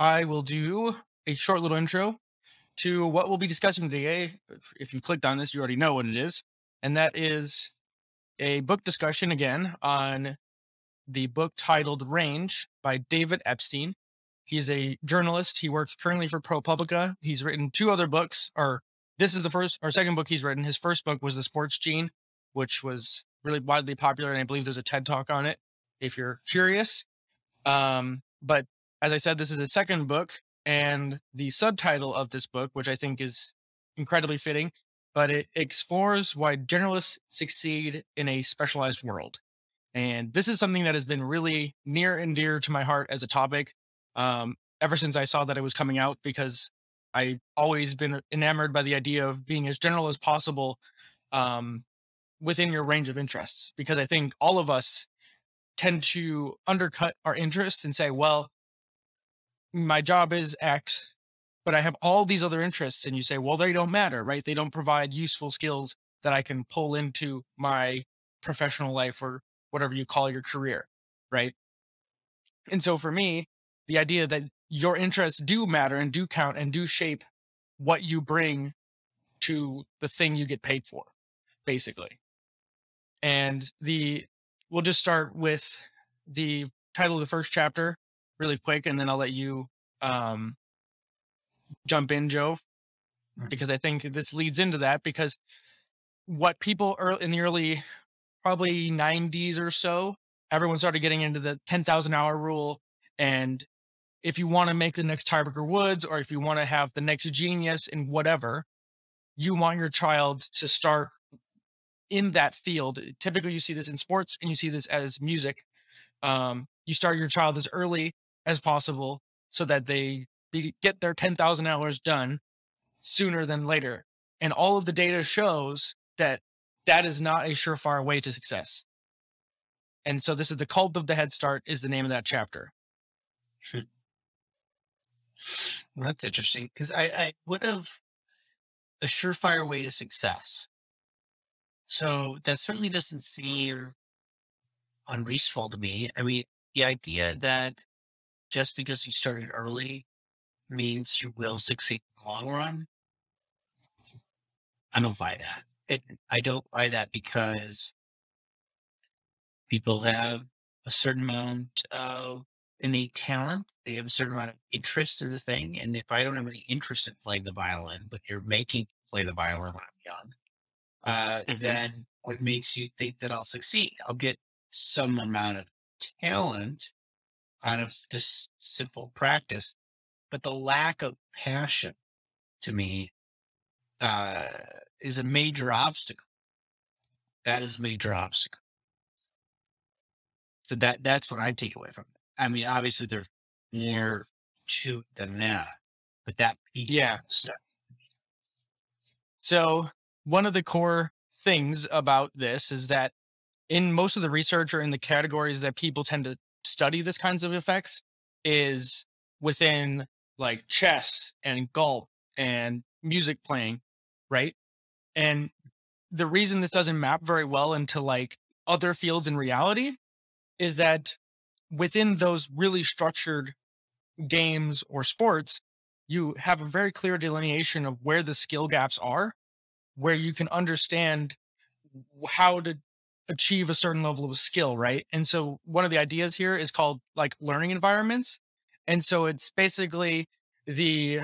I will do a short little intro to what we'll be discussing today. If you clicked on this, you already know what it is. And that is a book discussion again on the book titled Range by David Epstein. He's a journalist. He works currently for ProPublica. He's written two other books, or this is the first or second book he's written. His first book was The Sports Gene, which was really widely popular. And I believe there's a TED talk on it if you're curious. Um, but as I said, this is a second book, and the subtitle of this book, which I think is incredibly fitting, but it explores why generalists succeed in a specialized world. And this is something that has been really near and dear to my heart as a topic um, ever since I saw that it was coming out, because I've always been enamored by the idea of being as general as possible um, within your range of interests. Because I think all of us tend to undercut our interests and say, well, my job is X, but I have all these other interests. And you say, well, they don't matter, right? They don't provide useful skills that I can pull into my professional life or whatever you call your career, right? And so for me, the idea that your interests do matter and do count and do shape what you bring to the thing you get paid for, basically. And the we'll just start with the title of the first chapter really quick, and then I'll let you um, jump in, Joe, because I think this leads into that. Because what people in the early, probably 90s or so, everyone started getting into the 10,000 hour rule. And if you want to make the next Tiger Woods, or if you want to have the next genius in whatever, you want your child to start in that field. Typically, you see this in sports and you see this as music. Um, you start your child as early as possible so that they be, get their 10,000 hours done sooner than later. And all of the data shows that that is not a surefire way to success. And so this is the cult of the head start is the name of that chapter. Well, that's interesting because I, I would have a surefire way to success. So that certainly doesn't seem unreasonable to me. I mean, the idea that just because you started early means you will succeed in the long run. I don't buy that. It, I don't buy that because people have a certain amount of innate talent. They have a certain amount of interest in the thing. And if I don't have any interest in playing the violin, but you're making play the violin when I'm young, uh, mm-hmm. then what makes you think that I'll succeed? I'll get some amount of talent out of this simple practice, but the lack of passion to me uh, is a major obstacle. That is a major obstacle. So that that's what I take away from it. I mean, obviously there's more to it than that, but that yeah. Stuff. So one of the core things about this is that in most of the research or in the categories that people tend to study this kinds of effects is within like chess and golf and music playing, right? And the reason this doesn't map very well into like other fields in reality is that within those really structured games or sports, you have a very clear delineation of where the skill gaps are, where you can understand how to achieve a certain level of skill, right? And so one of the ideas here is called like learning environments. And so it's basically the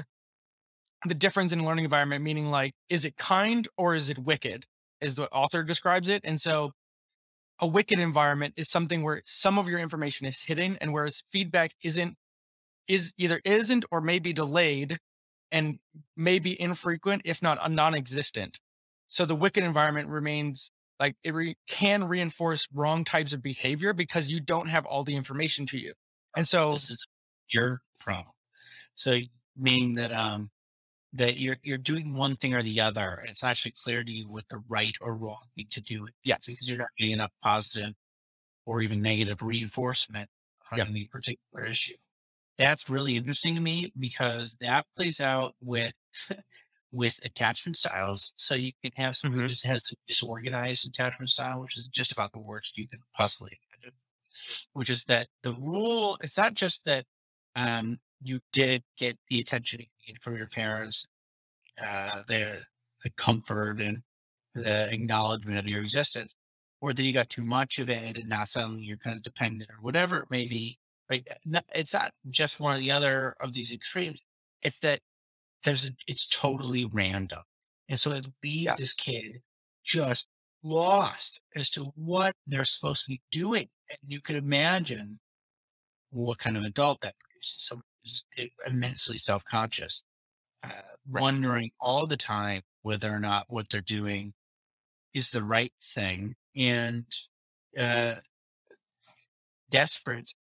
the difference in learning environment meaning like is it kind or is it wicked as the author describes it. And so a wicked environment is something where some of your information is hidden and whereas feedback isn't is either isn't or may be delayed and may be infrequent if not non-existent. So the wicked environment remains like it re- can reinforce wrong types of behavior because you don't have all the information to you. And so this is your problem. So meaning that um that you're you're doing one thing or the other, and it's actually clear to you what the right or wrong thing to do. It. Yes, because you're not getting enough positive or even negative reinforcement on yep. any particular issue. That's really interesting to me because that plays out with with attachment styles. So you can have someone mm-hmm. who just has a disorganized attachment style, which is just about the worst you can possibly imagine. Which is that the rule, it's not just that um, you did get the attention you needed from your parents, uh, the the comfort and the acknowledgement of your existence, or that you got too much of it and now suddenly you're kind of dependent or whatever it may be. Right? It's not just one or the other of these extremes. It's that there's a, it's totally random, and so it leaves this kid just lost as to what they're supposed to be doing. And you could imagine what kind of adult that produces. Someone who's immensely self conscious, uh, Right. wondering all the time whether or not what they're doing is the right thing and uh, desperate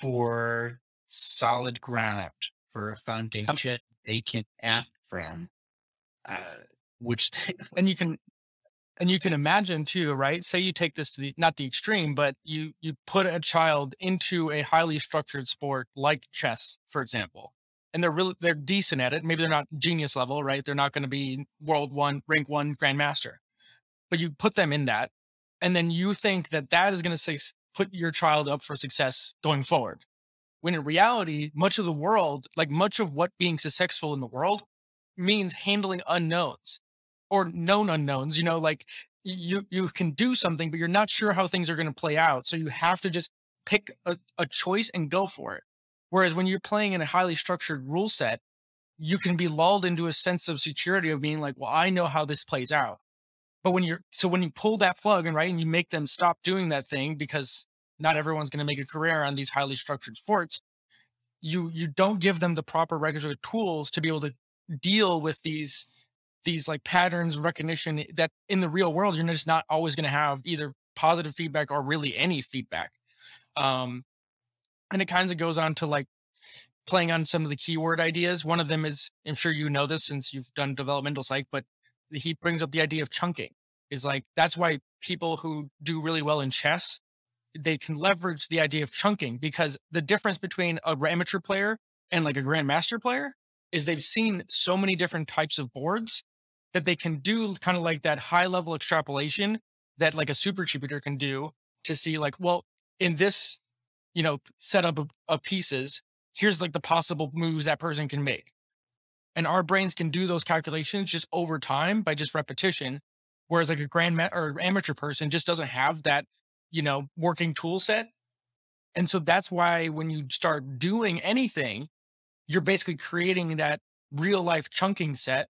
for solid ground, for a foundation they can act from, uh, which they, and you can and you can imagine too right? Say you take this to the not the extreme but you you put a child into a highly structured sport like chess for example and they're really they're decent at it. Maybe they're not genius level right? They're not going to be world one rank one grandmaster but you put them in that and then you think that that is going to put your child up for success going forward when in reality much of the world like much of what being successful in the world means handling unknowns or known unknowns you know like you you can do something but you're not sure how things are going to play out so you have to just pick a, a choice and go for it. Whereas when you're playing in a highly structured rule set you can be lulled into a sense of security of being like well i know how this plays out. But when you're so when you pull that plug and right and you make them stop doing that thing because not everyone's going to make a career on these highly structured sports you you don't give them the proper requisite tools to be able to deal with these these like patterns recognition that in the real world you're just not always going to have either positive feedback or really any feedback. Um and it kind of goes on to like playing on some of the keyword ideas. One of them is i'm sure you know this since you've done developmental psych but he brings up the idea of chunking. Is like that's why people who do really well in chess they can leverage the idea of chunking because the difference between a amateur player and like a grandmaster player is they've seen so many different types of boards that they can do kind of like that high level extrapolation that like a supercomputer can do to see like well in this you know setup of, of pieces here's like the possible moves that person can make. And our brains can do those calculations just over time by just repetition whereas like a grand ma- or amateur person just doesn't have that you know working tool set. And so that's why when you start doing anything you're basically creating that real life chunking set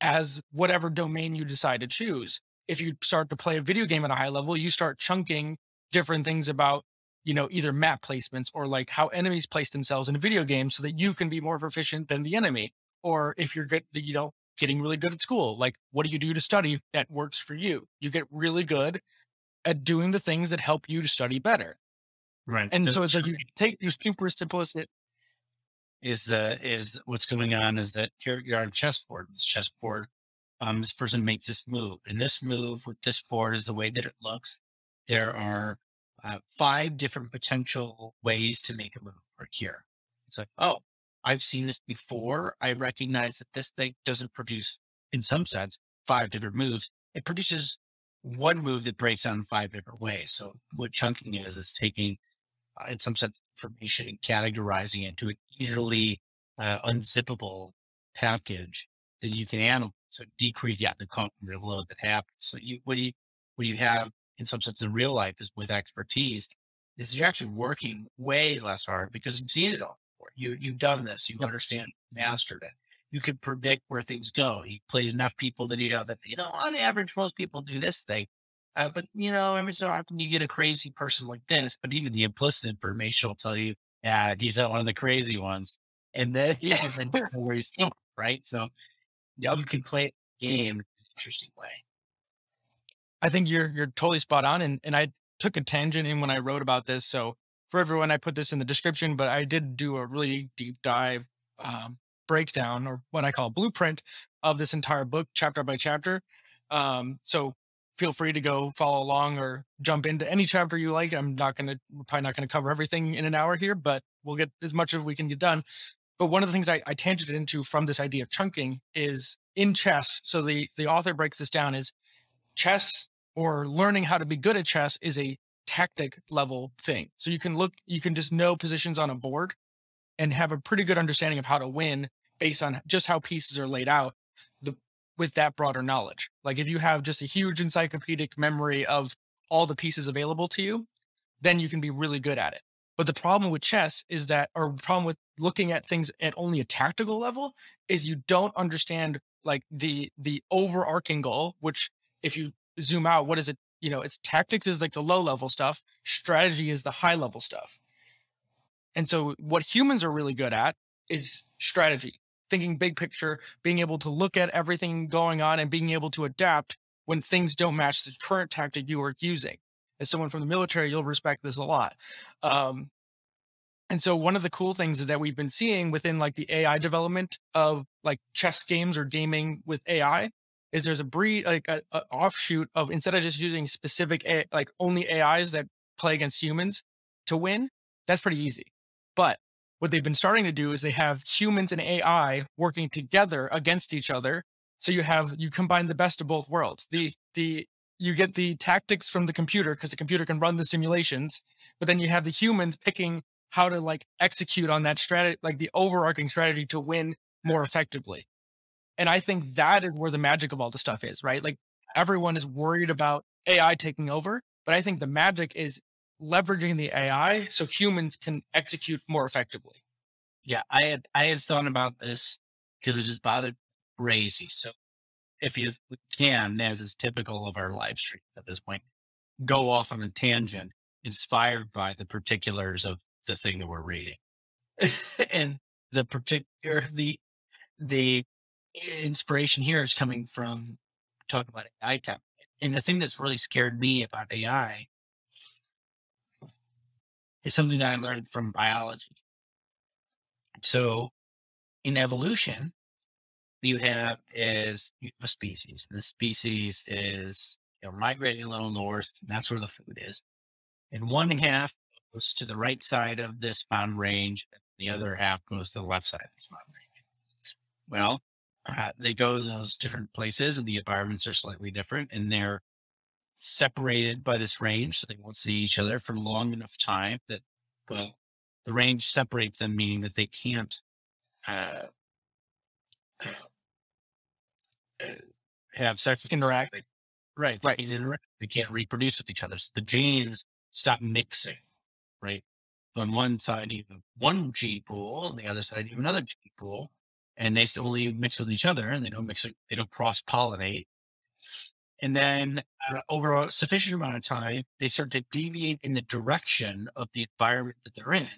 as whatever domain you decide to choose. If you start to play a video game at a high level you start chunking different things about you know either map placements or like how enemies place themselves in a video game so that you can be more proficient than the enemy. Or if you're good you know getting really good at school like what do you do to study that works for you? You get really good at doing the things that help you to study better right. and so it's like you take your super simplistic is the is what's going on is that you're you're on chessboard. This chessboard, um, this person makes this move, and this move with this board is the way that it looks. There are uh, five different potential ways to make a move right here. It's like, oh, I've seen this before. I recognize that this thing doesn't produce, in some sense, five different moves. It produces one move that breaks down in five different ways. So what chunking is is taking uh, in some sense information and categorizing it to an easily uh, unzippable package that you can analyze. So decrease yeah, the cognitive load that happens. So you what you what you have in some sense in real life is with expertise is you're actually working way less hard because you've seen it all before. You you've done this, you understand, mastered it. You can predict where things go. You played enough people that you know that you know on average most people do this thing. Uh, but you know, every so often you get a crazy person like this, but even the implicit information will tell you, yeah, he's not one of the crazy ones. And then, yeah, you know where he's from, right? So you can play a game in an interesting way. I think you're you're totally spot on, and and I took a tangent in when I wrote about this. So for everyone, I put this in the description, but I did do a really deep dive um, breakdown or what I call blueprint of this entire book, chapter by chapter. Um, so feel free to go follow along or jump into any chapter you like. I'm not gonna probably not gonna cover everything in an hour here, but we'll get as much as we can get done. But one of the things I, I tangented into from this idea of chunking is in chess. So the the author breaks this down is chess or learning how to be good at chess is a tactic level thing. So you can look, you can just know positions on a board and have a pretty good understanding of how to win based on just how pieces are laid out the, with that broader knowledge. Like if you have just a huge encyclopedic memory of all the pieces available to you, then you can be really good at it. But the problem with chess is that, or problem with looking at things at only a tactical level, is you don't understand like the the overarching goal. Which, if you zoom out, what is it? You know, it's tactics is like the low level stuff. Strategy is the high level stuff. And so, what humans are really good at is strategy, thinking big picture, being able to look at everything going on and being able to adapt when things don't match the current tactic you are using as someone from the military, you'll respect this a lot. Um, and so one of the cool things that we've been seeing within like the AI development of like chess games or gaming with AI is there's a breed like a, a offshoot of instead of just using specific A, like only AIs that play against humans to win, that's pretty easy. But what they've been starting to do is they have humans and AI working together against each other. So you have you combine the best of both worlds. The the you get the tactics from the computer because the computer can run the simulations, but then you have the humans picking how to like execute on that strategy, like the overarching strategy to win more effectively. And I think that is where the magic of all the stuff is, right? Like everyone is worried about AI taking over, but I think the magic is leveraging the AI so humans can execute more effectively. Yeah, I had I had thought about this because it just bothered crazy. So if you can, as is typical of our live stream at this point, go off on a tangent inspired by the particulars of the thing that we're reading. and the particular, the, the inspiration here is coming from talking about AI tech. And the thing that's really scared me about AI is something that I learned from biology. So in evolution, you have is you have a species. The species is you know, migrating a little north, and that's where the food is. And one half goes to the right side of this mountain range, and the other half goes to the left side of this mountain range. Well, uh, they go to those different places, and the environments are slightly different, and they're separated by this range, so they won't see each other for long enough time that, well, the range separates them, meaning that they can't uh, have sex interact. They, right. They right. Can't interact. They can't reproduce with each other. So the genes stop mixing, right? On one side, you have one gene pool, and the other side, you have another gene pool, and they still only mix with each other and they don't mix, they don't cross pollinate. And then uh, over a sufficient amount of time, they start to deviate in the direction of the environment that they're in.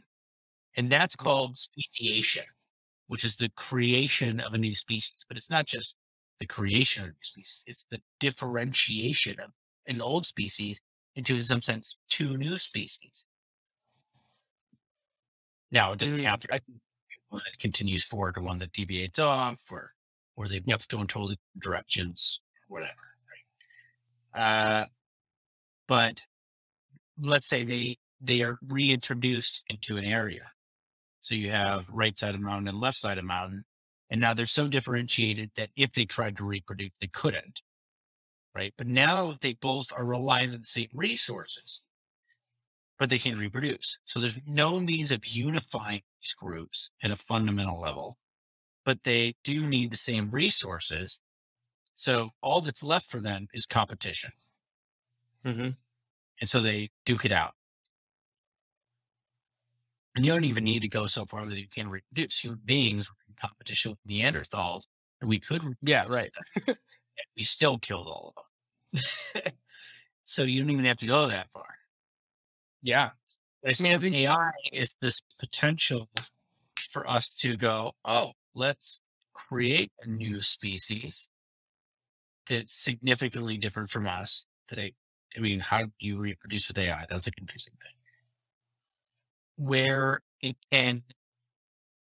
And that's called speciation which is the creation of a new species. But it's not just the creation of a new species, it's the differentiation of an old species into, in some sense, two new species. Now, it doesn't have to, one that continues forward or one that deviates off or, or they have to go in totally different directions, whatever. Uh, but let's say they, they are reintroduced into an area so you have right side of mountain and left side of mountain. And now they're so differentiated that if they tried to reproduce, they couldn't. Right. But now they both are relying on the same resources, but they can't reproduce. So there's no means of unifying these groups at a fundamental level, but they do need the same resources. So all that's left for them is competition. Mm-hmm. And so they duke it out. And you don't even need to go so far that you can reproduce. Human beings were in competition with Neanderthals, and we could. Yeah, right. we still killed all of them. so you don't even have to go that far. Yeah. I mean, AI is this potential for us to go, oh, let's create a new species that's significantly different from us. Today, I mean, how do you reproduce with AI? That's a confusing thing where it can,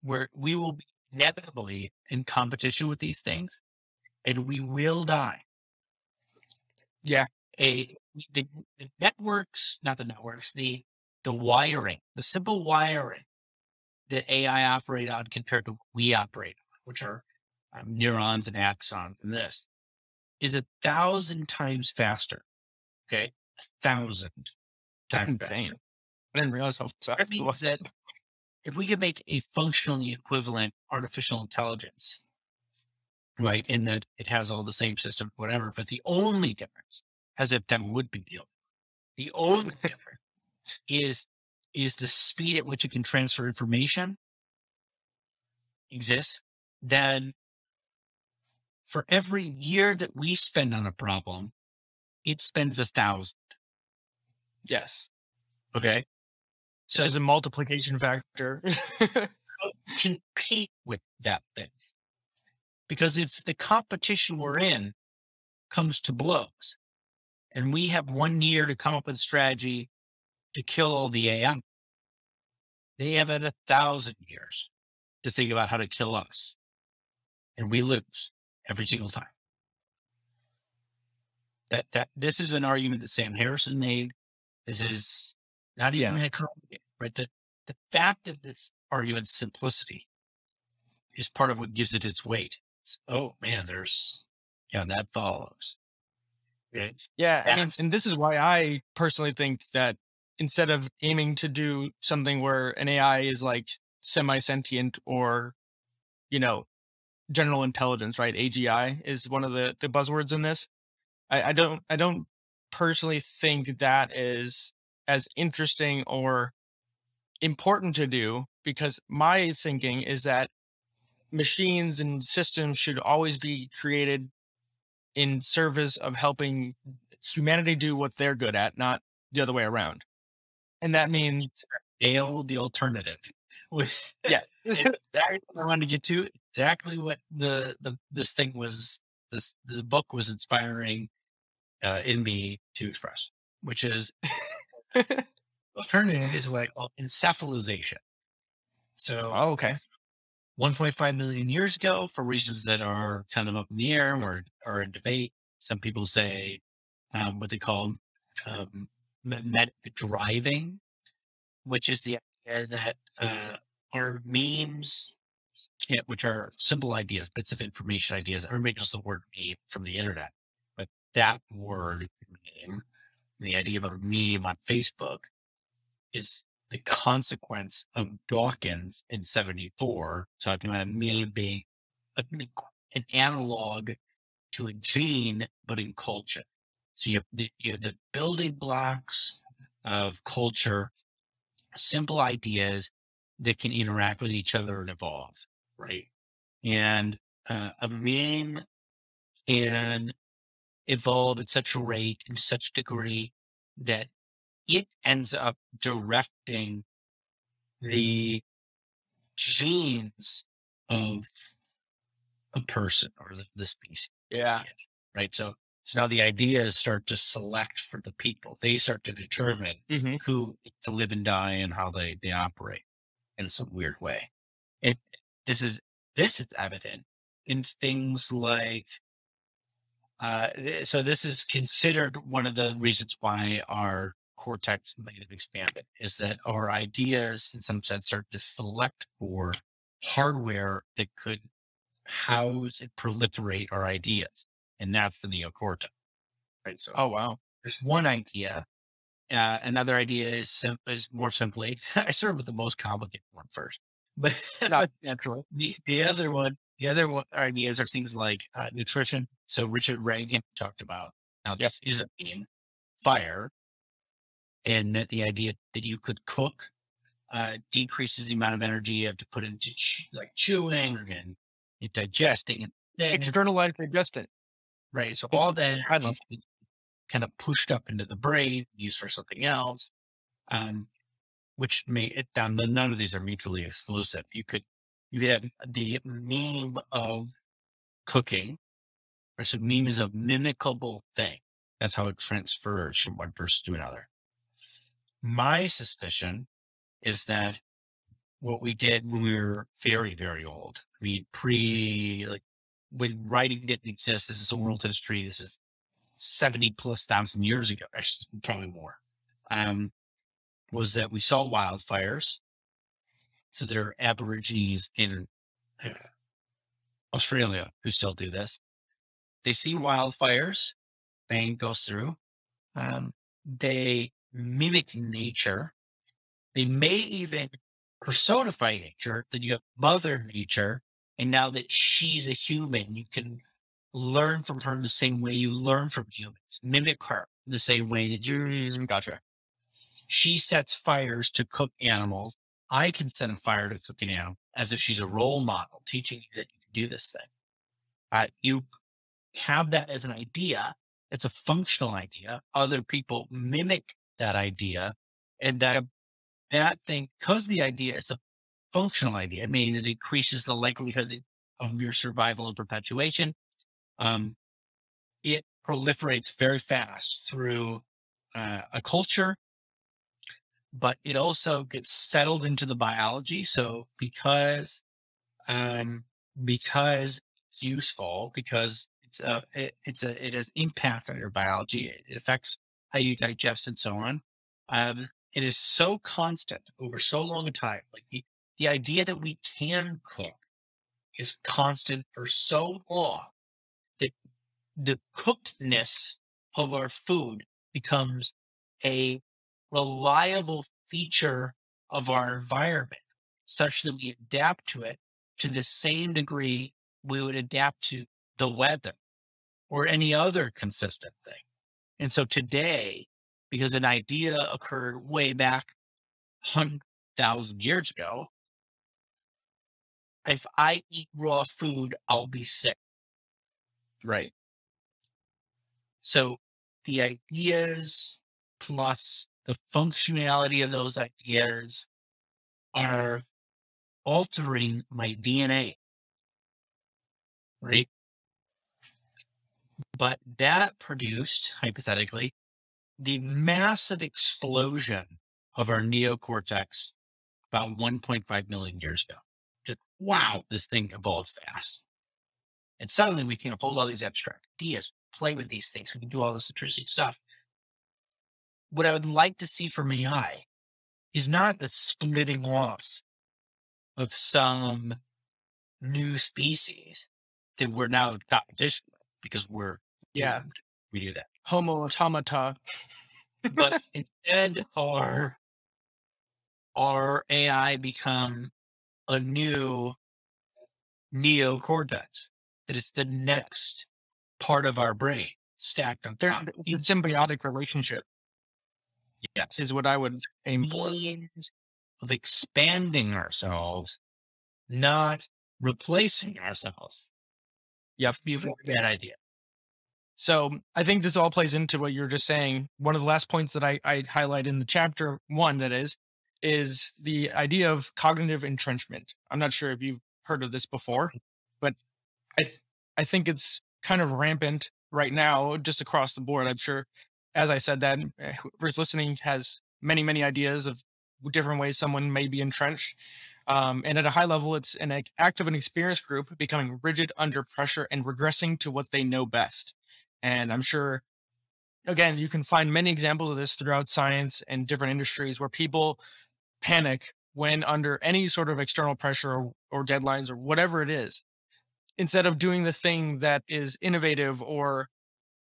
where we will be inevitably in competition with these things and we will die. Yeah. A, the, the networks, not the networks, the, the wiring, the simple wiring that AI operate on compared to what we operate on, which are um, neurons and axons and this, is a thousand times faster. Okay. A thousand times insane. I didn't realize how fast it was. That if we could make a functionally equivalent artificial intelligence, right, in that it has all the same system, whatever, but the only difference, as if that would be the only, the only difference is is the speed at which it can transfer information exists, then for every year that we spend on a problem, it spends a thousand. Yes. Okay. So as a multiplication factor. compete with that thing. Because if the competition we're in comes to blows and we have one year to come up with a strategy to kill all the AI, they have had a thousand years to think about how to kill us. And we lose every single time. That that this is an argument that Sam Harrison made. This mm-hmm. is not even yeah. right. The the fact of this argument's simplicity is part of what gives it its weight. It's, oh man, there's yeah, that follows. It's, yeah, mean, and this is why I personally think that instead of aiming to do something where an AI is like semi sentient or, you know, general intelligence, right? AGI is one of the, the buzzwords in this. I, I don't I don't personally think that is as interesting or important to do because my thinking is that machines and systems should always be created in service of helping humanity do what they're good at, not the other way around. And that means ale the alternative. yes, exactly what I wanted to get to. Exactly what the, the this thing was. This the book was inspiring uh, in me to express, which is alternative is what I call encephalization. So, oh, okay. 1.5 million years ago, for reasons that are kind of up in the air or are in debate, some people say um, what they call um, memetic driving, which is the idea that uh, our memes, which are simple ideas, bits of information ideas. Everybody knows the word meme from the internet, but that word meme, the idea of a meme on Facebook, is the consequence of Dawkins in 74, talking about a meme being an analog to a gene, but in culture. So you have, the, you have the building blocks of culture, simple ideas that can interact with each other and evolve, right? And uh, a meme can evolve at such a rate and such degree that it ends up directing the genes of a person or the, the species. Yeah. Right. So, so now the ideas start to select for the people. They start to determine mm-hmm. who to live and die and how they, they operate in some weird way. And this is, this is evident in things like, uh, so this is considered one of the reasons why our cortex might have expanded is that our ideas in some sense start to select for hardware that could house and proliferate our ideas. And that's the neocortex. Right. So oh wow. There's one idea. Uh, another idea is sim- is more simply I started with the most complicated one first. But not naturally. The, the other one, the other one, ideas are things like uh, nutrition. So Richard Wrangham talked about now this yep. isn't in fire, and that the idea that you could cook uh, decreases the amount of energy you have to put into ch- like chewing and, and digesting and then, externalize digestion. Right. So all that kind of pushed up into the brain, used for something else, um, which may it down. None of these are mutually exclusive. You could you could have the meme of cooking, right? So meme is a mimicable thing. That's how it transfers from one person to another. My suspicion is that what we did when we were very, very old, I mean, pre, like when writing didn't exist, this is a world history. This is 70 plus thousand years ago, actually, probably more, um, was that we saw wildfires. So there are Aborigines in uh, Australia who still do this. They see wildfires, bang goes through. Um, they mimic nature. They may even personify nature, then you have Mother Nature, and now that she's a human, you can learn from her in the same way you learn from humans, mimic her in the same way that you Mm, gotcha. she sets fires to cook animals. I can set a fire to cook an animal as if she's a role model, teaching you that you can do this thing. Uh, you have that as an idea. It's a functional idea. Other people mimic that idea, and that that thing, because the idea is a functional idea, meaning it increases the likelihood of your survival and perpetuation. Um, it proliferates very fast through uh, a culture but it also gets settled into the biology. So because, um, because it's useful, because it's a, it, it's a, it has impact on your biology. It affects how you digest and so on. Um, it is so constant over so long a time. Like the, idea that we can cook is constant for so long that the cookedness of our food becomes a reliable feature of our environment such that we adapt to it to the same degree we would adapt to the weather or any other consistent thing. And so today, because an idea occurred way back 100,000 years ago, if I eat raw food, I'll be sick. Right. So the ideas plus the functionality of those ideas are altering my DNA. Right? But that produced, hypothetically, the massive explosion of our neocortex about 1.5 million years ago. Wow, this thing evolved fast. And suddenly we can hold all these abstract ideas, play with these things, we can do all this interesting stuff what I would like to see from AI is not the splitting off of some new species that we're now in competition with because we're Yeah. doomed. we do that. Homo automata. But instead, our our AI become a new neocortex that it's the next part of our brain stacked on top. the symbiotic relationship Yes. is what I would aim for. of expanding ourselves, not replacing ourselves. Yep. Be a very bad idea. So mm, I think this all plays into what you're just saying. One of the last points that I, I highlight in the chapter one, that is, is the idea of cognitive entrenchment. I'm not sure if you've heard of this before, but I th- I think it's kind of rampant right now, just across the board. I'm sure, as I said, that uh, whoever's listening has many many ideas of different ways someone may be entrenched. Um, and at a high level, it's an ac- active and experienced group becoming rigid under pressure and regressing to what they know best. And I'm sure, again, you can find many examples of this throughout science and different industries where people panic when under any sort of external pressure or, or deadlines or whatever it is. Instead of doing the thing that is innovative or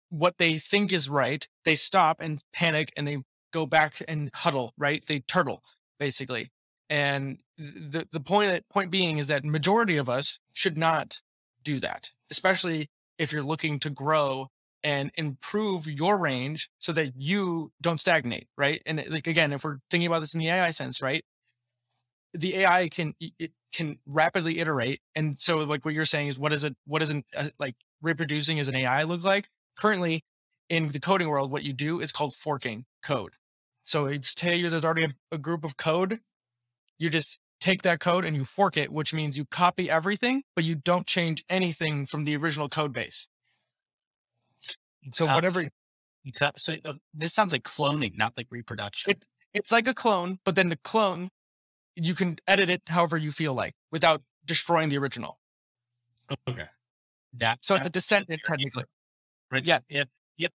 what they think is right, they stop and panic and they go back and huddle, right? They turtle, basically. And the the point point being is that majority of us should not do that, especially if you're looking to grow and improve your range so that you don't stagnate, right? And like again, if we're thinking about this in the AI sense, right? The AI can it can rapidly iterate, and so like what you're saying is, what is it? What an uh, like reproducing as an AI look like? Currently, in the coding world, what you do is called forking code. So if say you- there's already a, a group of code, you just take that code and you fork it, which means you copy everything, but you don't change anything from the original code base. So copy- whatever You cut- So uh, this sounds like cloning, not like reproduction. It- it's like a clone, but then the clone you can edit it however you feel like without destroying the original. okay. That So it's a that- descendant technically. right? yeah. Yep. Yep.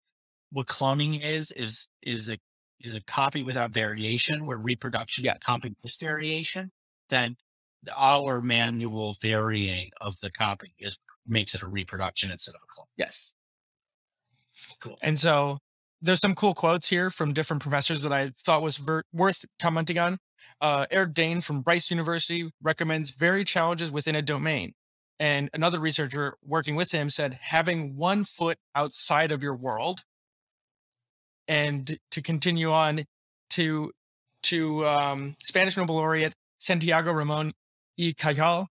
What cloning is is is a is a copy without variation, where reproduction a copy with variation. Then the- our manual varying of the copy is makes it a reproduction instead of a clone. Yes. Cool. And so there's some cool quotes here from different professors that I thought was ver- worth commenting on. Uh, Erik Dane from Rice University recommends varied challenges within a domain. And another researcher working with him said having one foot outside of your world and to continue on to to um, Spanish Nobel laureate Santiago Ramon y Cajal.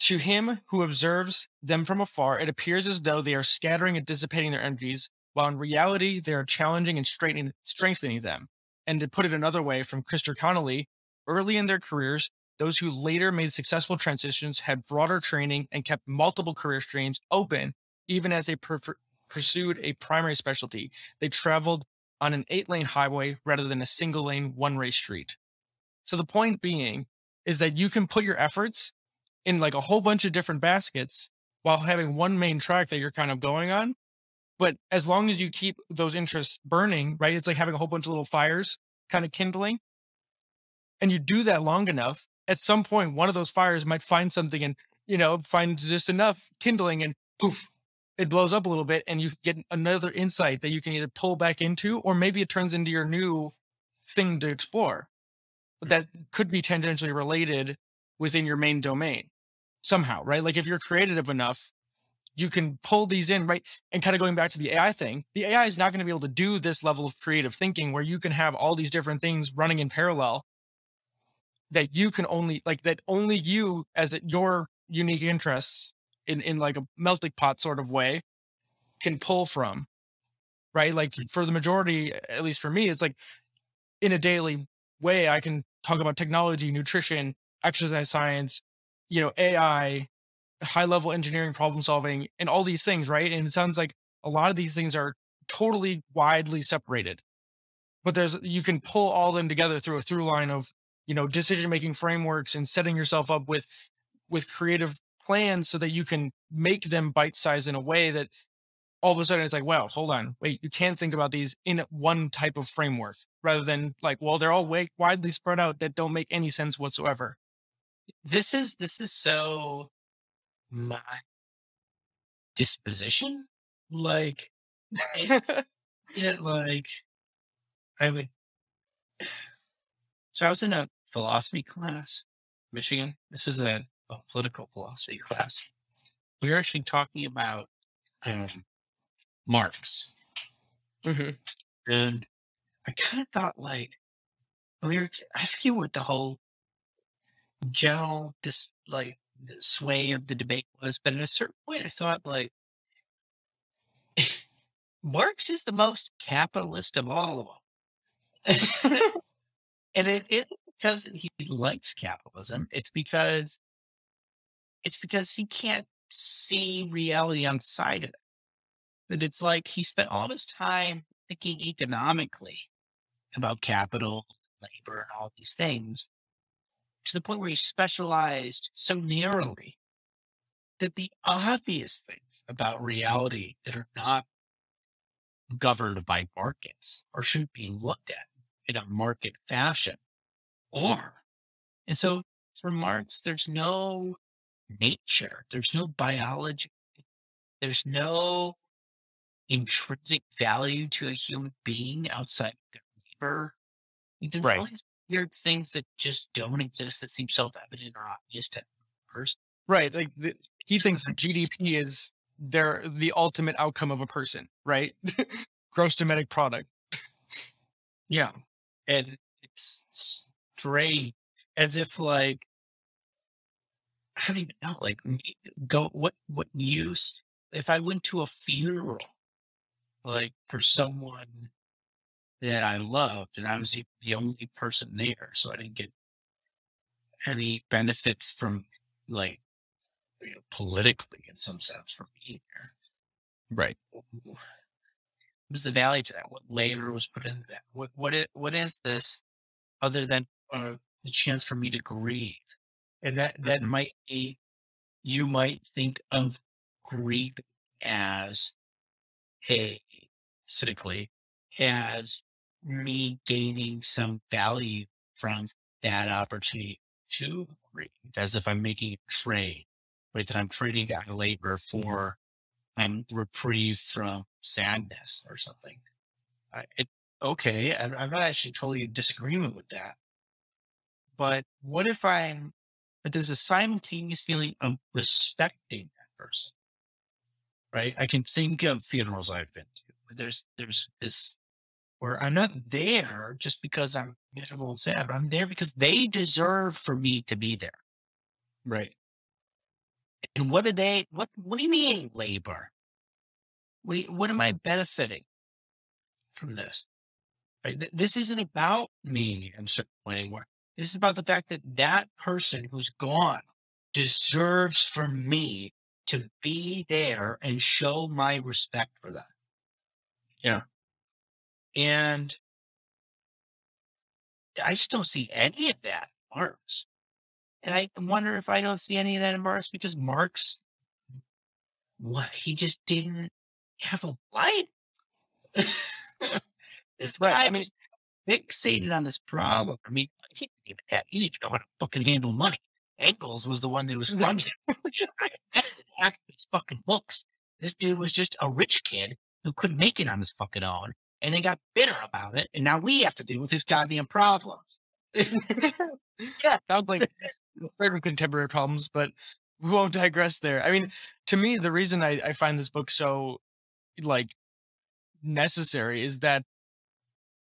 To him who observes them from afar, it appears as though they are scattering and dissipating their energies, while in reality they are challenging and strengthening them. And to put it another way, from Christopher Connolly, early in their careers, those who later made successful transitions had broader training and kept multiple career streams open, even as they prefer- pursued a primary specialty. They traveled on an eight lane highway rather than a single lane one way street. So the point being is that you can put your efforts in like a whole bunch of different baskets while having one main track that you're kind of going on. But as long as you keep those interests burning, right? It's like having a whole bunch of little fires kind of kindling. And you do that long enough, at some point, one of those fires might find something and, you know, finds just enough kindling and poof, it blows up a little bit and you get another insight that you can either pull back into or maybe it turns into your new thing to explore But that could be tangentially related within your main domain somehow, right? Like if you're creative enough, you can pull these in, right? And kind of going back to the AI thing, the AI is not going to be able to do this level of creative thinking where you can have all these different things running in parallel that you can only like that only you as your unique interests in in like a melting pot sort of way can pull from right like hmm. for the majority at least for me it's like in a daily way i can talk about technology nutrition exercise science you know ai high level engineering problem solving and all these things right and it sounds like a lot of these things are totally widely separated but there's you can pull all them together through a through line of you know decision making frameworks and setting yourself up with with creative plans so that you can make them bite size in a way that all of a sudden it's like, wow, hold on, wait, you can't think about these in one type of framework rather than like, well, they're all way, widely spread out that don't make any sense whatsoever. This is this is so my disposition. Like, it, it like I would. So I was in a philosophy class, Michigan. This is a a political philosophy class, we were actually talking about um, Marx. Mm-hmm. And I kind of thought like, we were, I forget what the whole general, this like the sway of the debate was, but at a certain point, I thought like, Marx is the most capitalist of all of them. and it, it because he likes capitalism. It's because it's because he can't see reality outside of it. That it's like he spent all his time thinking economically about capital, labor, and all these things to the point where he specialized so narrowly that the obvious things about reality that are not governed by markets or should be looked at in a market fashion are. And so for Marx, there's no nature. There's no biology. There's no intrinsic value to a human being outside their neighbor. There's Right. all these weird things that just don't exist that seem self-evident or obvious to a person. Right. Like the, he thinks that GDP is their the ultimate outcome of a person, right? Gross domestic product. Yeah. And it's strange as if like I don't even know, like go what what use if I went to a funeral like for someone that I loved and I was the only person there, so I didn't get any benefits from like you know, politically in some sense from being there. Right. What was the value to that? What labor was put into that? What what it what is this other than uh, the chance for me to grieve? And that that might be you might think of grief as a cynically as me gaining some value from that opportunity to grieve, as if I'm making a trade, right? That I'm trading that labor mm-hmm. for I'm reprieve from sadness or something. I, it, okay, I, I'm not actually totally in disagreement with that, but what if I'm, but there's a simultaneous feeling of respecting that person, right? I can think of funerals I've been to. There's, there's this where I'm not there just because I'm miserable and sad, I'm there because they deserve for me to be there. Right. And what do they, what, what do you mean labor? What, you- what am I benefiting from this? Right? This isn't about me in certain way anymore. This is about the fact that that person who's gone deserves for me to be there and show my respect for them. Yeah. And I just don't see any of that in Marx. And I wonder if I don't see any of that in Marx because Marx, what, he just didn't have a life. this Right, guy I mean- fixated on this problem. I mean, he didn't even have, he didn't know how to fucking handle money. Engels was the one that was funding it. I edited half of his fucking books. This dude was just a rich kid who couldn't make it on his fucking own. And they got bitter about it. And now we have to deal with his goddamn problems. Yeah. Sounds like very contemporary problems, but we won't digress there. I mean, to me, the reason I, I find this book so like necessary is that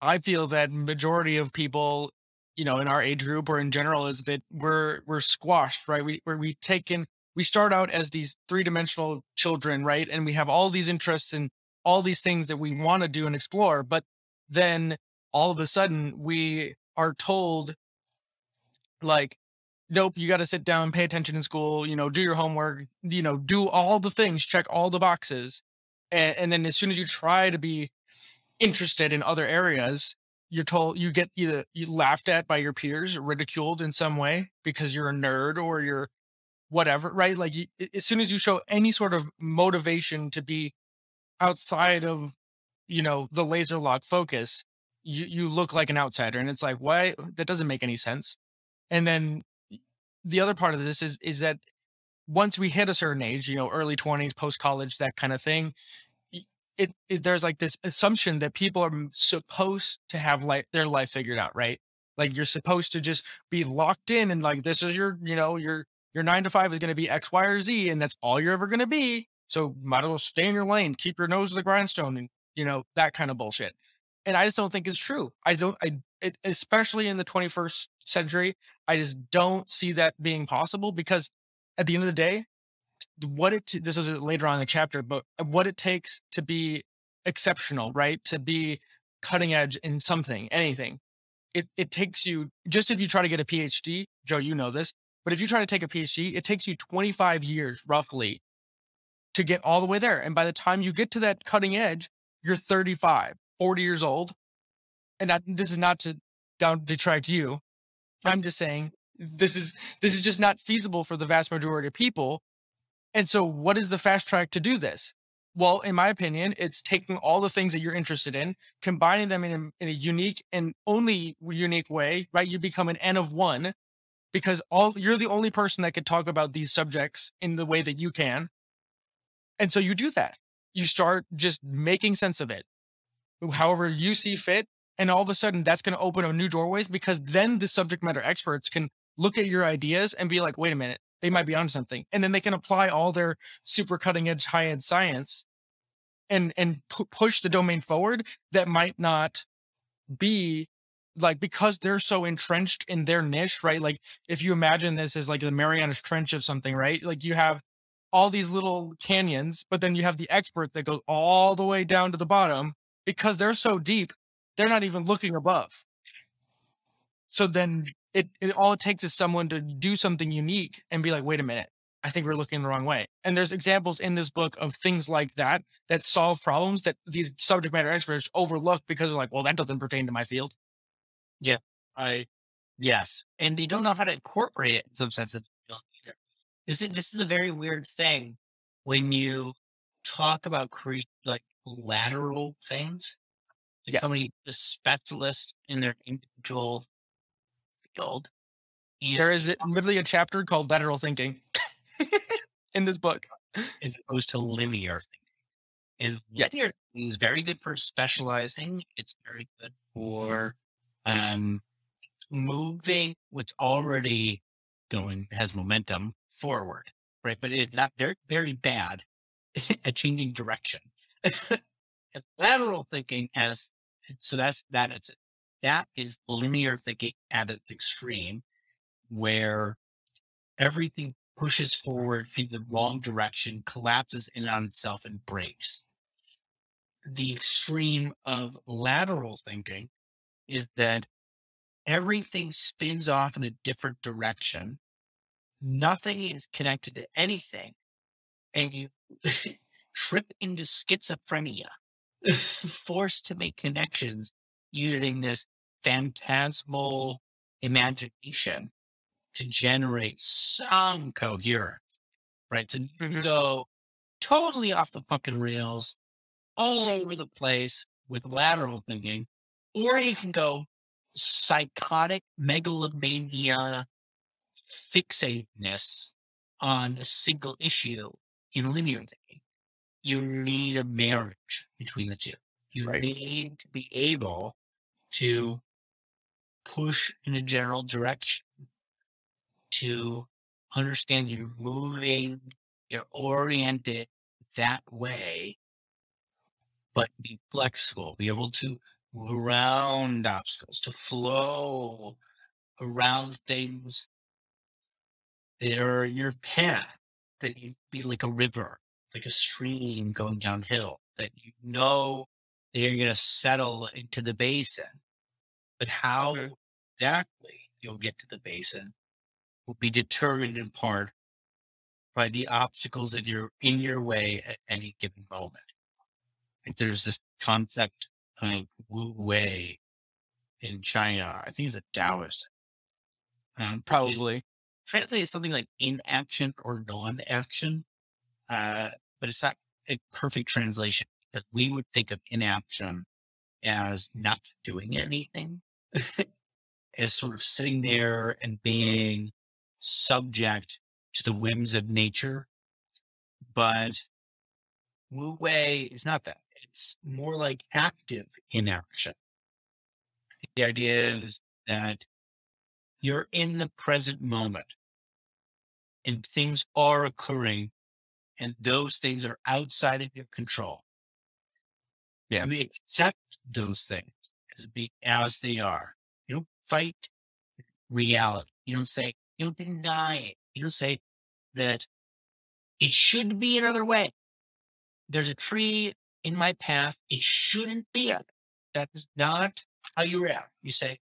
I feel that majority of people, you know, in our age group or in general, is that we're we're squashed, right? We where we taken we start out as these three dimensional children, right? And we have all these interests and all these things that we want to do and explore, but then all of a sudden we are told like nope you got to sit down pay attention in school you know do your homework you know do all the things check all the boxes. And, and then as soon as you try to be interested in other areas you're told you get either you laughed at by your peers ridiculed in some way because you're a nerd or you're whatever right? Like you, as soon as you show any sort of motivation to be outside of you know the laser lock focus you, you look like an outsider and it's like why? That doesn't make any sense. And then the other part of this is is that once we hit a certain age you know early 20s post college that kind of thing it, it there's like this assumption that people are supposed to have like their life figured out right? Like you're supposed to just be locked in and like this is your you know your your nine to five is going to be x y or z and that's all you're ever going to be so might as well stay in your lane keep your nose to the grindstone and you know that kind of bullshit and i just don't think it's true i don't i it, especially in the 21st century I just don't see that being possible because at the end of the day, what it this is later on in the chapter, but what it takes to be exceptional, right? To be cutting edge in something, anything. It it takes you just if you try to get a PhD, Joe, you know this, but if you try to take a PhD, it takes you 25 years roughly to get all the way there. And by the time you get to that cutting edge, you're 35, 40 years old. And this is not to down detract you. I'm just saying this is this is just not feasible for the vast majority of people. And so what is the fast track to do this? Well, in my opinion, it's taking all the things that you're interested in, combining them in a, in a unique and only unique way, right? You become an N of one because all you're the only person that could talk about these subjects in the way that you can. And so you do that. You start just making sense of it, however you see fit. And all of a sudden, that's going to open up new doorways because then the subject matter experts can look at your ideas and be like, wait a minute, they might be on something. And then they can apply all their super cutting edge, high end science and, and pu- push the domain forward that might not be like because they're so entrenched in their niche, right? Like if you imagine this as like the Marianas Trench of something, right? Like you have all these little canyons, but then you have the expert that goes all the way down to the bottom because they're so deep, they're not even looking above. So then it, it all it takes is someone to do something unique and be like, wait a minute, I think we're looking the wrong way. And there's examples in this book of things like that that solve problems that these subject matter experts overlook because they're like, well, that doesn't pertain to my field. Yeah. I yes, and they don't know how to incorporate it in some sense of the field either. This is this is a very weird thing when you talk about cre- like lateral things, Yeah. becoming a specialist in their individual field. and- There is literally a chapter called lateral thinking in this book. as opposed to linear thinking. And Yeah. linear thinking is very good for specializing. It's very good for um moving what's already going has momentum forward, right? But it's not very, very bad at changing direction. lateral thinking has, so that's, that is, that is linear thinking at its extreme where everything pushes forward in the wrong direction, collapses in on itself and breaks. The extreme of lateral thinking is that everything spins off in a different direction. Nothing is connected to anything. And you trip into schizophrenia, forced to make connections using this phantasmal imagination to generate some coherence, right? To go totally off the fucking rails, all over the place with lateral thinking, or you can go psychotic megalomania fixatedness on a single issue in linear thinking. You need a marriage between the two. You right. need to be able to push in a general direction, to understand you're moving, you're oriented that way, but be flexible, be able to around obstacles, to flow around things are your path, that you be like a river, like a stream going downhill, that you know that you're going to settle into the basin. But how okay. exactly you'll get to the basin will be determined in part by the obstacles that you're in your way at any given moment. Like there's this concept of Wu Wei in China. I think it's a Taoist. Um, probably. Frankly, it's something like inaction or non-action, uh, but it's not a perfect translation because we would think of inaction as not doing anything, as sort of sitting there and being subject to the whims of nature. But Wu Wei is not that. It's more like active inaction. The idea is that you're in the present moment and things are occurring and those things are outside of your control. Yeah. We accept those things as be as they are. You don't fight reality. You don't say, you don't deny it. You don't say that it should be another way. There's a tree in my path. It shouldn't be. That is not how you react. You say,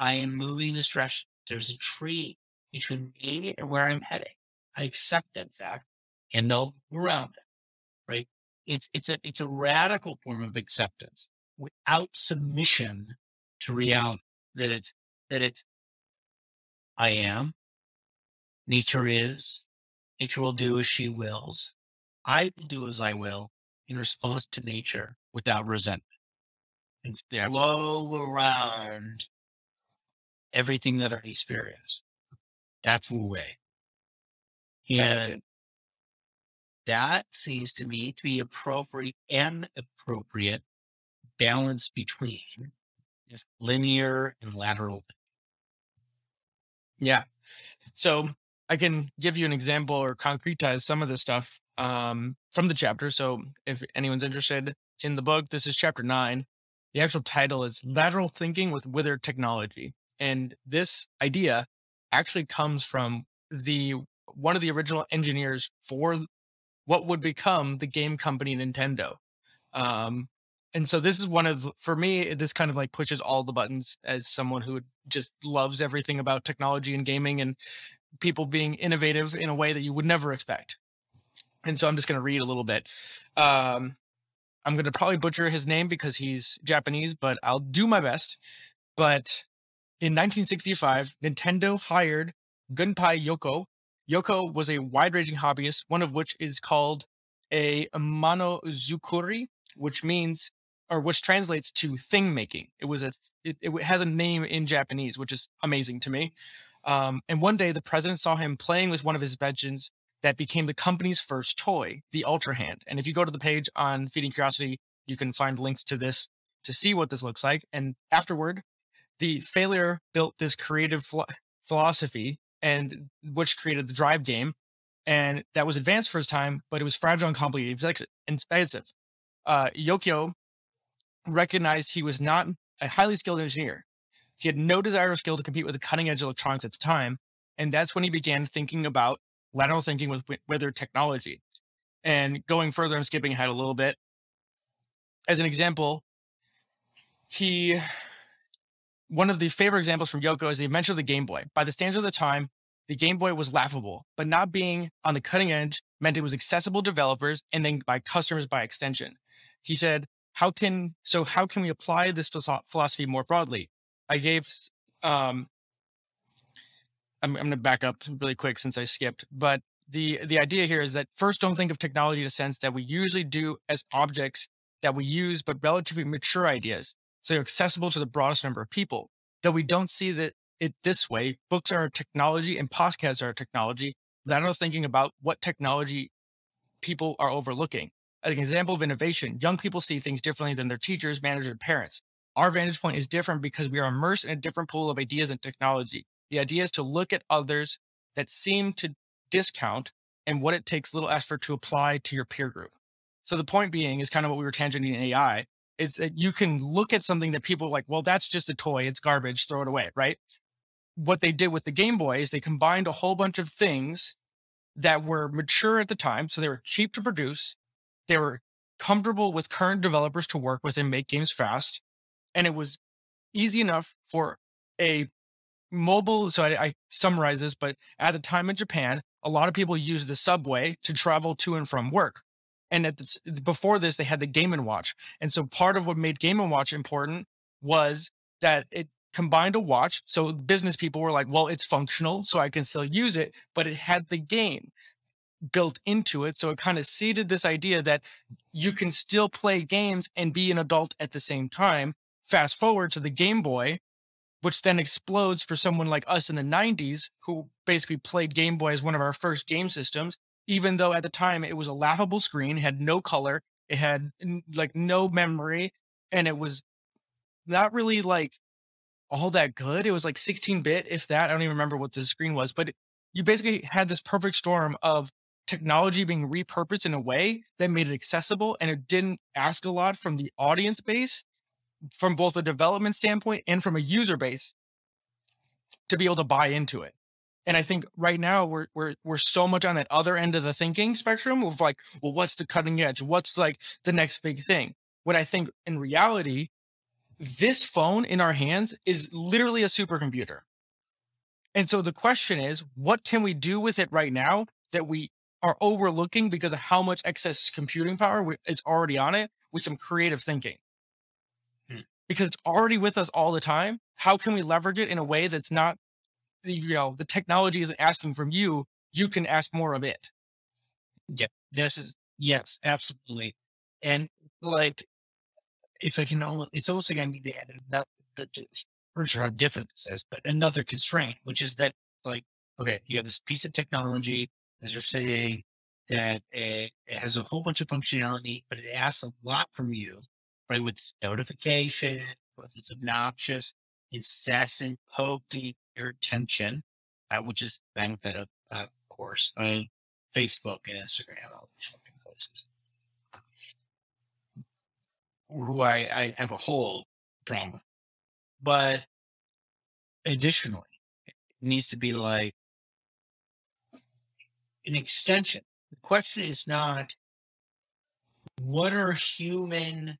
I am moving this direction. There's a tree between me and where I'm heading. I accept that fact and know around it. Right? It's it's a it's a radical form of acceptance without submission to reality. That it's that it's I am. Nature is. Nature will do as she wills. I will do as I will in response to nature without resentment. And flow around everything that I experience. That's Wu Wei. And that seems to me to be appropriate and appropriate balance between linear and lateral. Yeah. So I can give you an example or concretize some of this stuff um, from the chapter. So if anyone's interested in the book, this is chapter nine. The actual title is Lateral Thinking with Withered Technology. And this idea actually comes from the one of the original engineers for what would become the game company Nintendo. Um, and so this is one of for me this kind of like pushes all the buttons as someone who just loves everything about technology and gaming and people being innovative in a way that you would never expect. And so i'm just going to read a little bit. Um, i'm going to probably butcher his name because he's japanese but i'll do my best. But in 1965 nintendo hired gunpei yokoi yokoi was a wide-ranging hobbyist one of which is called a monozukuri which means or which translates to thing making. It was a it, it has a name in Japanese, which is amazing to me. Um, and one day, the president saw him playing with one of his inventions that became the company's first toy, the Ultra Hand. And if you go to the page on Feeding Curiosity, you can find links to this to see what this looks like. And afterward, the failure built this creative philo- philosophy and which created the drive game and that was advanced for its time but it was fragile and complicated was expensive. Uh, Yokoi recognized he was not a highly skilled engineer. He had no desire or skill to compete with the cutting edge electronics at the time and that's when he began thinking about lateral thinking with withered technology. And going further and skipping ahead a little bit as an example he one of the favorite examples from Yoko is the invention of the Game Boy. By the standards of the time, the Game Boy was laughable, but not being on the cutting edge meant it was accessible to developers and then by customers by extension. He said, "How can so? How can we apply this philosophy more broadly?" I gave. Um, I'm, I'm going to back up really quick since I skipped, but the the idea here is that first, don't think of technology in a sense that we usually do as objects that we use, but relatively mature ideas so they're accessible to the broadest number of people. Though we don't see that it this way, books are a technology and podcasts are a technology. That was thinking about what technology people are overlooking. As an example of innovation, young people see things differently than their teachers, managers, and parents. Our vantage point is different because we are immersed in a different pool of ideas and technology. The idea is to look at others that seem to discount and what it takes little effort to apply to your peer group. So the point being is kind of what we were tangenting in AI is that you can look at something that people like, well, that's just a toy, it's garbage, throw it away, right? What they did with the Game Boy is they combined a whole bunch of things that were mature at the time. So they were cheap to produce, they were comfortable with current developers to work with and make games fast. And it was easy enough for a mobile. So I, I summarize this, but at the time in Japan, a lot of people used the subway to travel to and from work. And at the, before this, they had the Game and Watch. And so part of what made Game and Watch important was that it combined a watch. So business people were like, well, it's functional, so I can still use it, but it had the game built into it. So it kind of seeded this idea that you can still play games and be an adult at the same time. Fast forward to the Game Boy, which then explodes for someone like us in the 90s who basically played Game Boy as one of our first game systems even though at the time it was a laughable screen, had no color, it had like no memory, and it was not really like all that good. It was like 16 bit, if that. I don't even remember what the screen was, but you basically had this perfect storm of technology being repurposed in a way that made it accessible and it didn't ask a lot from the audience base from both a development standpoint and from a user base to be able to buy into it. And I think right now we're we're we're so much on that other end of the thinking spectrum of like, well, what's the cutting edge? What's like the next big thing? When I think in reality, this phone in our hands is literally a supercomputer. And so the question is, what can we do with it right now that we are overlooking because of how much excess computing power is already on it with some creative thinking? Hmm. Because it's already with us all the time. How can we leverage it in a way that's not you know the technology isn't asking from you you can ask more of it. Yeah this is yes absolutely. And like if i can only it's almost like i need to add another for sure how different this is but another constraint which is that like okay you have this piece of technology as you're saying that it, it has a whole bunch of functionality but it asks a lot from you right? With notification with it's obnoxious incessant poking attention, uh, which is benefit of, of course, I mean, Facebook and Instagram, all these fucking places. Who I, I have a whole problem. But additionally, it needs to be like an extension. The question is not what are human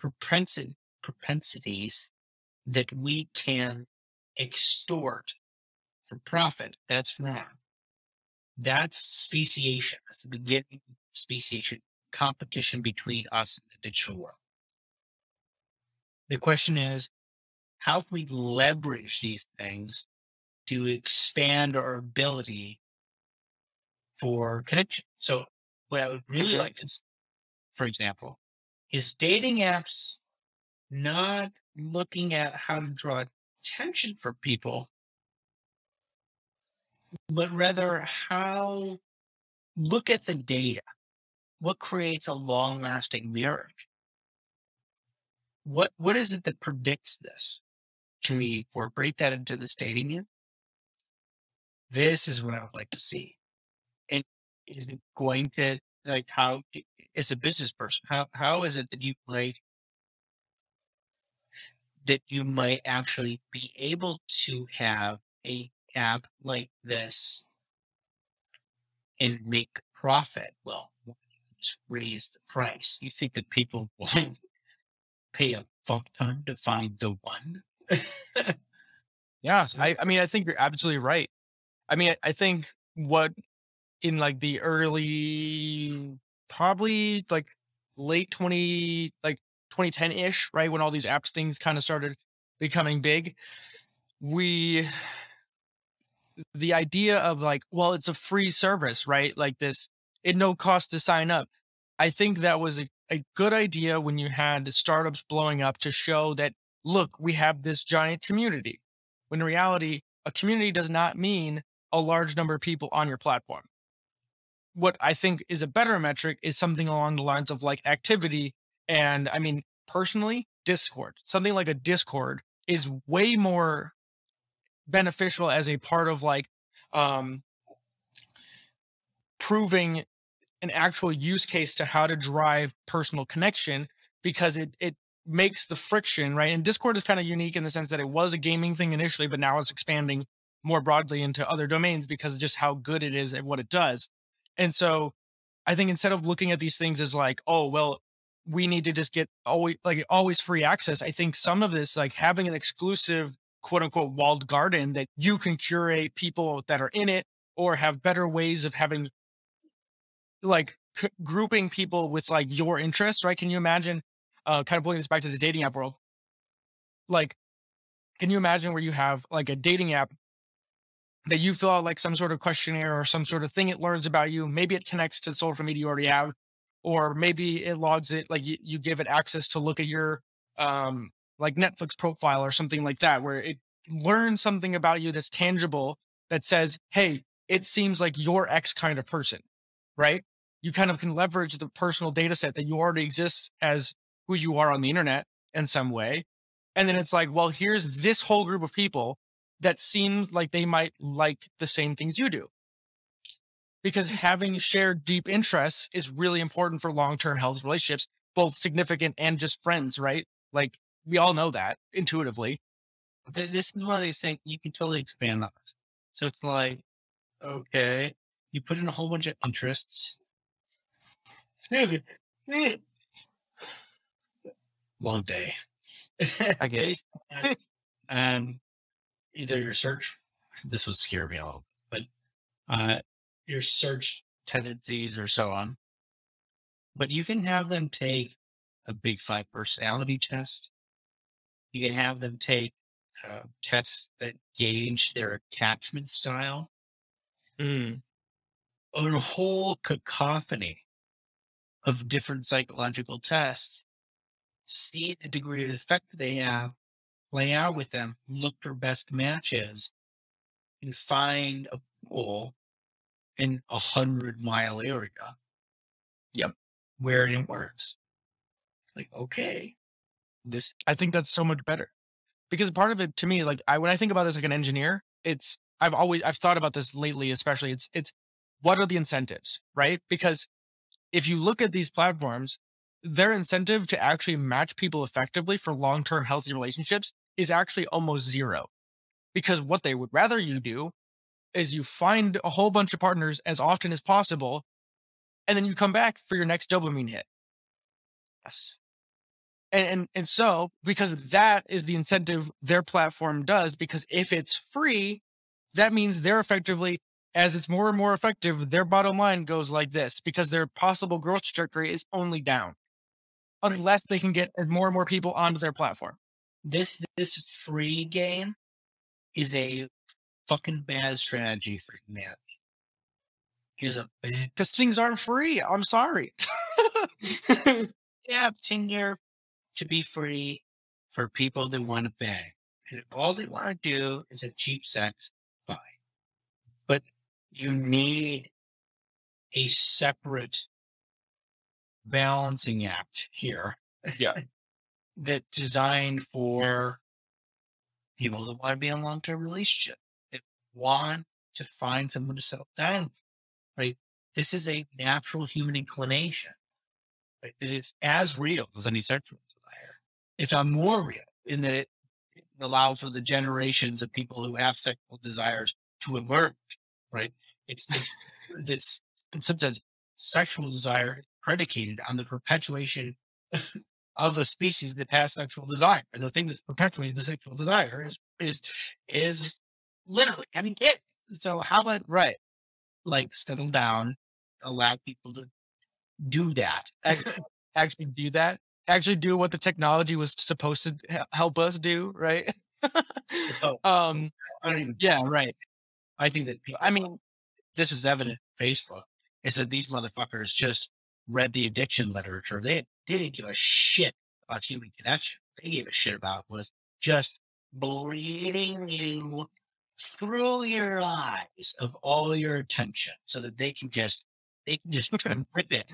propensi- propensities that we can extort for profit. That's wrong. That's speciation. That's the beginning of speciation, competition between us and the digital world. The question is, how can we leverage these things to expand our ability for connection? So, what I would really mm-hmm. like to, for example, is dating apps not looking at how to draw attention for people, but rather how look at the data. What creates a long lasting marriage? What what is it that predicts this? can we incorporate that into the dating app? This is what I would like to see. And is it going to like how as a business person, how how is it that you might that you might actually be able to have a app like this and make profit? Well, raise the price. You think that people won't pay a fuck ton to find the one? Yeah, I, I mean, I think you're absolutely right. I mean, I, I think what in like the early, probably like late 20, like 2010 ish, right? When all these apps things kind of started becoming big, we, the idea of like, well, it's a free service, right? Like this, at no cost to sign up. I think that was a, a good idea when you had startups blowing up to show that, look, we have this giant community when in reality, a community does not mean a large number of people on your platform. What I think is a better metric is something along the lines of like activity. And I mean, personally, Discord, something like a Discord is way more beneficial as a part of like um, proving an actual use case to how to drive personal connection because it it makes the friction, right? And Discord is kind of unique in the sense that it was a gaming thing initially, but now it's expanding more broadly into other domains because of just how good it is at what it does. And so I think instead of looking at these things as like, oh, well, we need to just get always like always free access, I think some of this, like having an exclusive quote unquote walled garden that you can curate people that are in it or have better ways of having like c- grouping people with like your interests, right? Can you imagine uh, kind of pulling this back to the dating app world, like, can you imagine where you have like a dating app that you fill out like some sort of questionnaire or some sort of thing it learns about you? Maybe it connects to social media you already have, or maybe it logs it, like you, you give it access to look at your um, like Netflix profile or something like that, where it learns something about you that's tangible that says, hey, it seems like your X kind of person, right? You kind of can leverage the personal data set that you already exists as who you are on the internet in some way. And then it's like, well, here's this whole group of people that seem like they might like the same things you do. Because having shared deep interests is really important for long term health relationships, both significant and just friends, right? Like we all know that intuitively. This is one of these things you can totally expand on. So it's like, okay, you put in a whole bunch of interests long day. I guess. and either your search, this would scare me a little, but uh, your search tendencies or so on. But you can have them take a big five personality test. You can have them take uh, tests that gauge their attachment style. Mm. A whole cacophony of different psychological tests see the degree of effect that they have, play out with them, look for best matches, and find a pool in a hundred mile area. Yep. Where it works. Like, okay. This I think that's so much better. Because part of it to me, like I when I think about this like an engineer, it's I've always I've thought about this lately, especially it's it's what are the incentives, right? Because if you look at these platforms, their incentive to actually match people effectively for long term healthy relationships is actually almost zero. Because what they would rather you do is you find a whole bunch of partners as often as possible, and then you come back for your next dopamine hit. Yes. And, and, and so, because that is the incentive their platform does, because if it's free, that means they're effectively, as it's more and more effective, their bottom line goes like this because their possible growth trajectory is only down unless they can get more and more people onto their platform. This this free game is a fucking bad strategy for humanity. Here's a bad because things aren't free. I'm sorry. yeah, Tinder to be free for people that want to bang. And all they want to do is a cheap sex, buy. But you need a separate balancing act here. Yeah. that designed for people that want to be in a long term relationship, want to find someone to settle down, with, right? This is a natural human inclination. Right? It is as real as any sexual desire. It's not more real, in that it, it allows for the generations of people who have sexual desires to emerge. Right? It's it's, it's in some sense sexual desire predicated on the perpetuation of a species that has sexual desire. And the thing that's perpetuating the sexual desire is is is literally having kids. So how about Right. like settle down, allow people to do that? Ac- Actually do that. Actually do what the technology was supposed to help us do, right? Oh. um I don't even. yeah, right. I think that people, I mean, this is evident. Facebook is that these motherfuckers just read the addiction literature. They they didn't give a shit about human connection. They gave a shit about was just bleeding you through your eyes of all your attention, so that they can just they can just rip it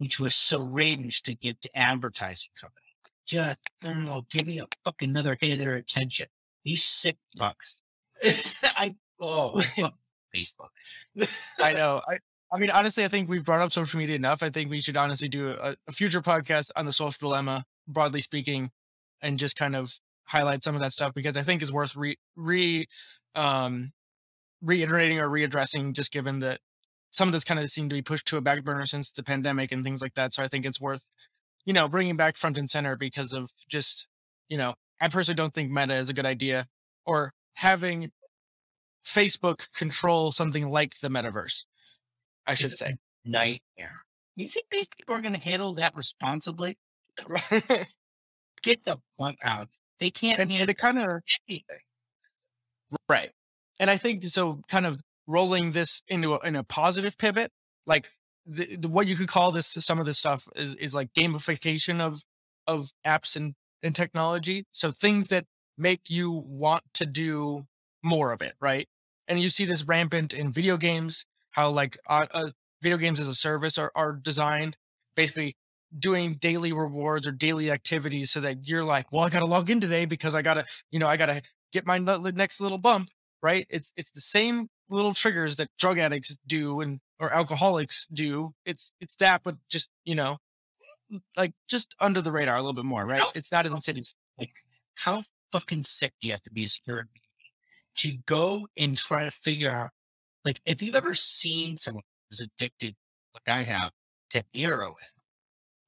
into a syringe to give to advertising company. Just I give me a fucking another hit of their attention. These sick bucks. I oh Facebook. I know. I I mean, honestly, I think we've brought up social media enough. I think we should honestly do a, a future podcast on the social dilemma, broadly speaking, and just kind of highlight some of that stuff because I think it's worth re, re um, reiterating or readdressing, just given that some of this kind of seemed to be pushed to a back burner since the pandemic and things like that. So I think it's worth, you know, bringing back front and center because of just, you know, I personally don't think Meta is a good idea or having Facebook control something like the metaverse. I should It's say. nightmare. You think these people are going to handle that responsibly? Get the fuck out. They can't and, and it kind of right. And I think so. Kind of rolling this into a, in a positive pivot, like the, the, what you could call this. Some of this stuff is is like gamification of of apps and and technology. So things that make you want to do more of it, right? And you see this rampant in video games. How like uh, uh, video games as a service are are designed basically doing daily rewards or daily activities so that you're like, well, I got to log in today because I got to, you know, I got to get my next little bump, right? It's it's the same little triggers that drug addicts do and or alcoholics do. It's it's that, but just you know, like just under the radar a little bit more, right? How It's not as insidious. Like, how fucking sick do you have to be as a human to go and try to figure out? Like, if you've ever seen someone who's addicted, like I have, to heroin,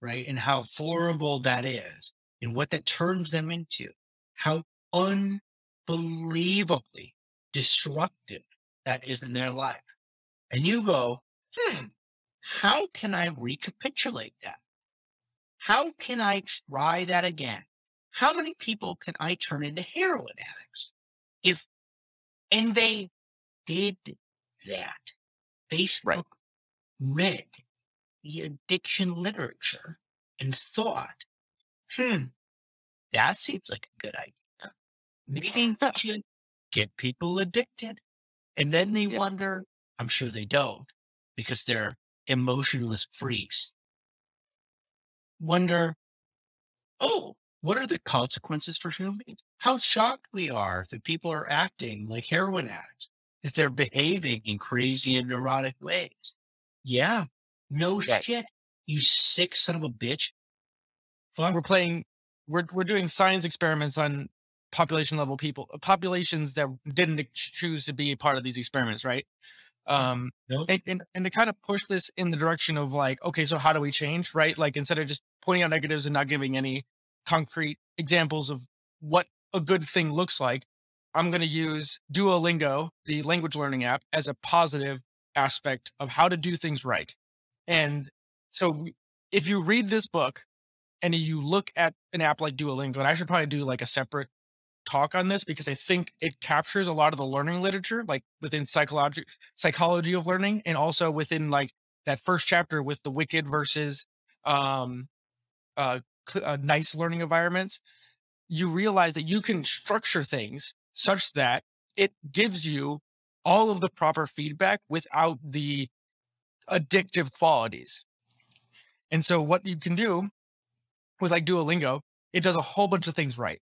right? And how horrible that is, and what that turns them into, how unbelievably destructive that is in their life. And you go, hmm, how can I recapitulate that? How can I try that again? How many people can I turn into heroin addicts? If, and they did that. Facebook read the addiction literature and thought, hmm, that seems like a good idea. Maybe we should get people addicted. And then they Yeah. wonder, I'm sure they don't, because they're emotionless freaks. Wonder, oh, what are the consequences for human beings? How shocked we are that people are acting like heroin addicts, that they're behaving in crazy and neurotic ways. Yeah, no Right. shit. You sick son of a bitch. Fuck. We're playing. We're we're doing science experiments on population level people, populations that didn't choose to be a part of these experiments, right? Um, No. and, and, and to kind of push this in the direction of like, okay, so how do we change, right? Like instead of just pointing out negatives and not giving any concrete examples of what a good thing looks like, I'm going to use Duolingo, the language learning app, as a positive aspect of how to do things right. And so if you read this book and you look at an app like Duolingo, and I should probably do like a separate talk on this because I think it captures a lot of the learning literature, like within psychology psychology of learning, and also within like that first chapter with the wicked versus um uh, uh nice learning environments. You realize that you can structure things such that it gives you all of the proper feedback without the addictive qualities. And so what you can do with like Duolingo, it does a whole bunch of things right.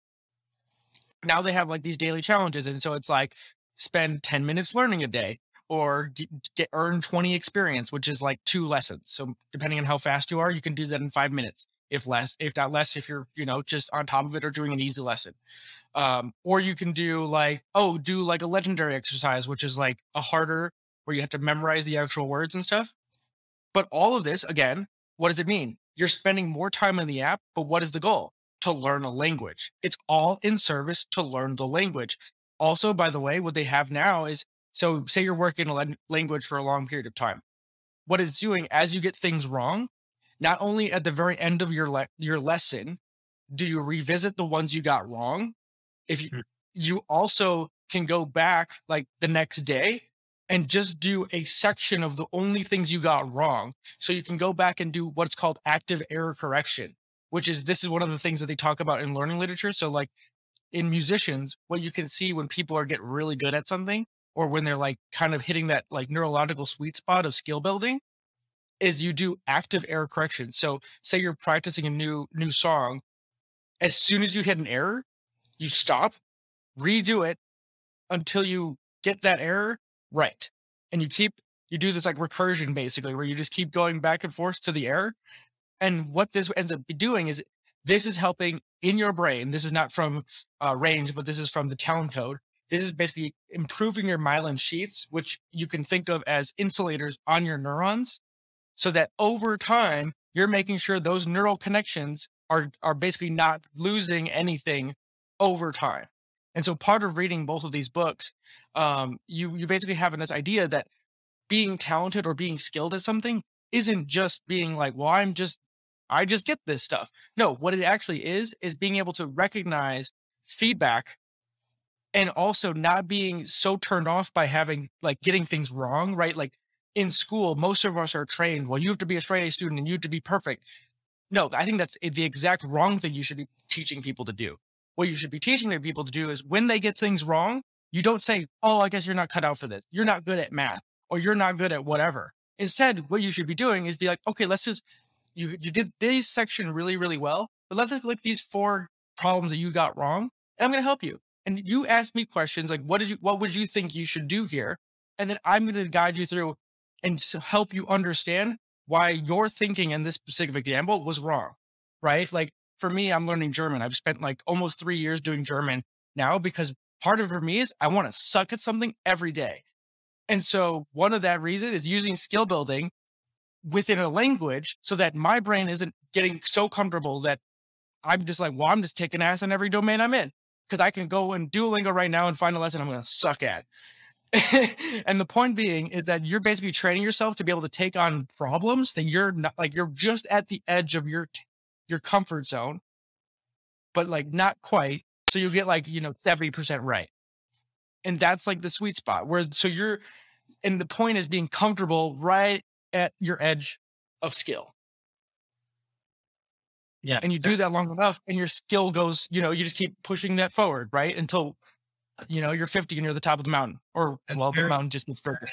now they have like these daily challenges. And so it's like spend 10 minutes learning a day or get, earn 20 experience, which is like two lessons. So depending on how fast you are, you can do that in five minutes, if less, if not less, if you're, you know, just on top of it or doing an easy lesson. Um, or you can do like, oh, do like a legendary exercise, which is like a harder where you have to memorize the actual words and stuff. But all of this, again, what does it mean? You're spending more time in the app, but what is the goal? To learn a language. It's all in service to learn the language. Also, by the way, what they have now is so say you're working a language for a long period of time. What it's doing as you get things wrong, not only at the very end of your le- your lesson do you revisit the ones you got wrong, if you, mm. you also can go back like the next day and just do a section of the only things you got wrong. So you can go back and do what's called active error correction, which is this is one of the things that they talk about in learning literature. So like in musicians, what you can see when people are getting really good at something or when they're like kind of hitting that like neurological sweet spot of skill building is you do active error correction. So say you're practicing a new new song, as soon as you hit an error, you stop, redo it until you get that error right. And you keep, you do this like recursion basically, where you just keep going back and forth to the error. And what this ends up doing is this is helping in your brain. This is not from uh, range, but this is from the Talent code. This is basically improving your myelin sheaths, which you can think of as insulators on your neurons, so that over time, you're making sure those neural connections are, are basically not losing anything over time. And so part of reading both of these books, um, you you basically have this idea that being talented or being skilled at something isn't just being like, well, I'm just I just get this stuff. No, what it actually is is being able to recognize feedback and also not being so turned off by having like getting things wrong, right? Like in school, most of us are trained, well, you have to be a straight A student and you have to be perfect. No, I think that's the exact wrong thing you should be teaching people to do what you should be teaching their people to do is when they get things wrong, you don't say, Oh, I guess you're not cut out for this. You're not good at math or you're not good at whatever. Instead, what you should be doing is be like, okay, let's just, you, you did this section really, really well, but let's look at these four problems that you got wrong. And I'm going to help you. And you ask me questions like, what did you, what would you think you should do here? And then I'm going to guide you through and help you understand why your thinking in this specific example was wrong. Right. Like for me, I'm learning German. I've spent like almost three years doing German now because part of it for me is I want to suck at something every day. And so one of that reason is using skill building within a language so that my brain isn't getting so comfortable that I'm just like, well, I'm just kicking ass in every domain I'm in. Cause I can go and Duolingo right now and find a lesson I'm going to suck at. and the point being is that you're basically training yourself to be able to take on problems that you're not like you're just at the edge of your your comfort zone, but like not quite. So you get like, you know, 70% right. And that's like the sweet spot where, so you're, and the point is being comfortable right at your edge of skill. Yeah. And you do that long enough and your skill goes, you know, you just keep pushing that forward, right? Until, you know, you're 50 and you're the top of the mountain or, That's well, the mountain just gets further.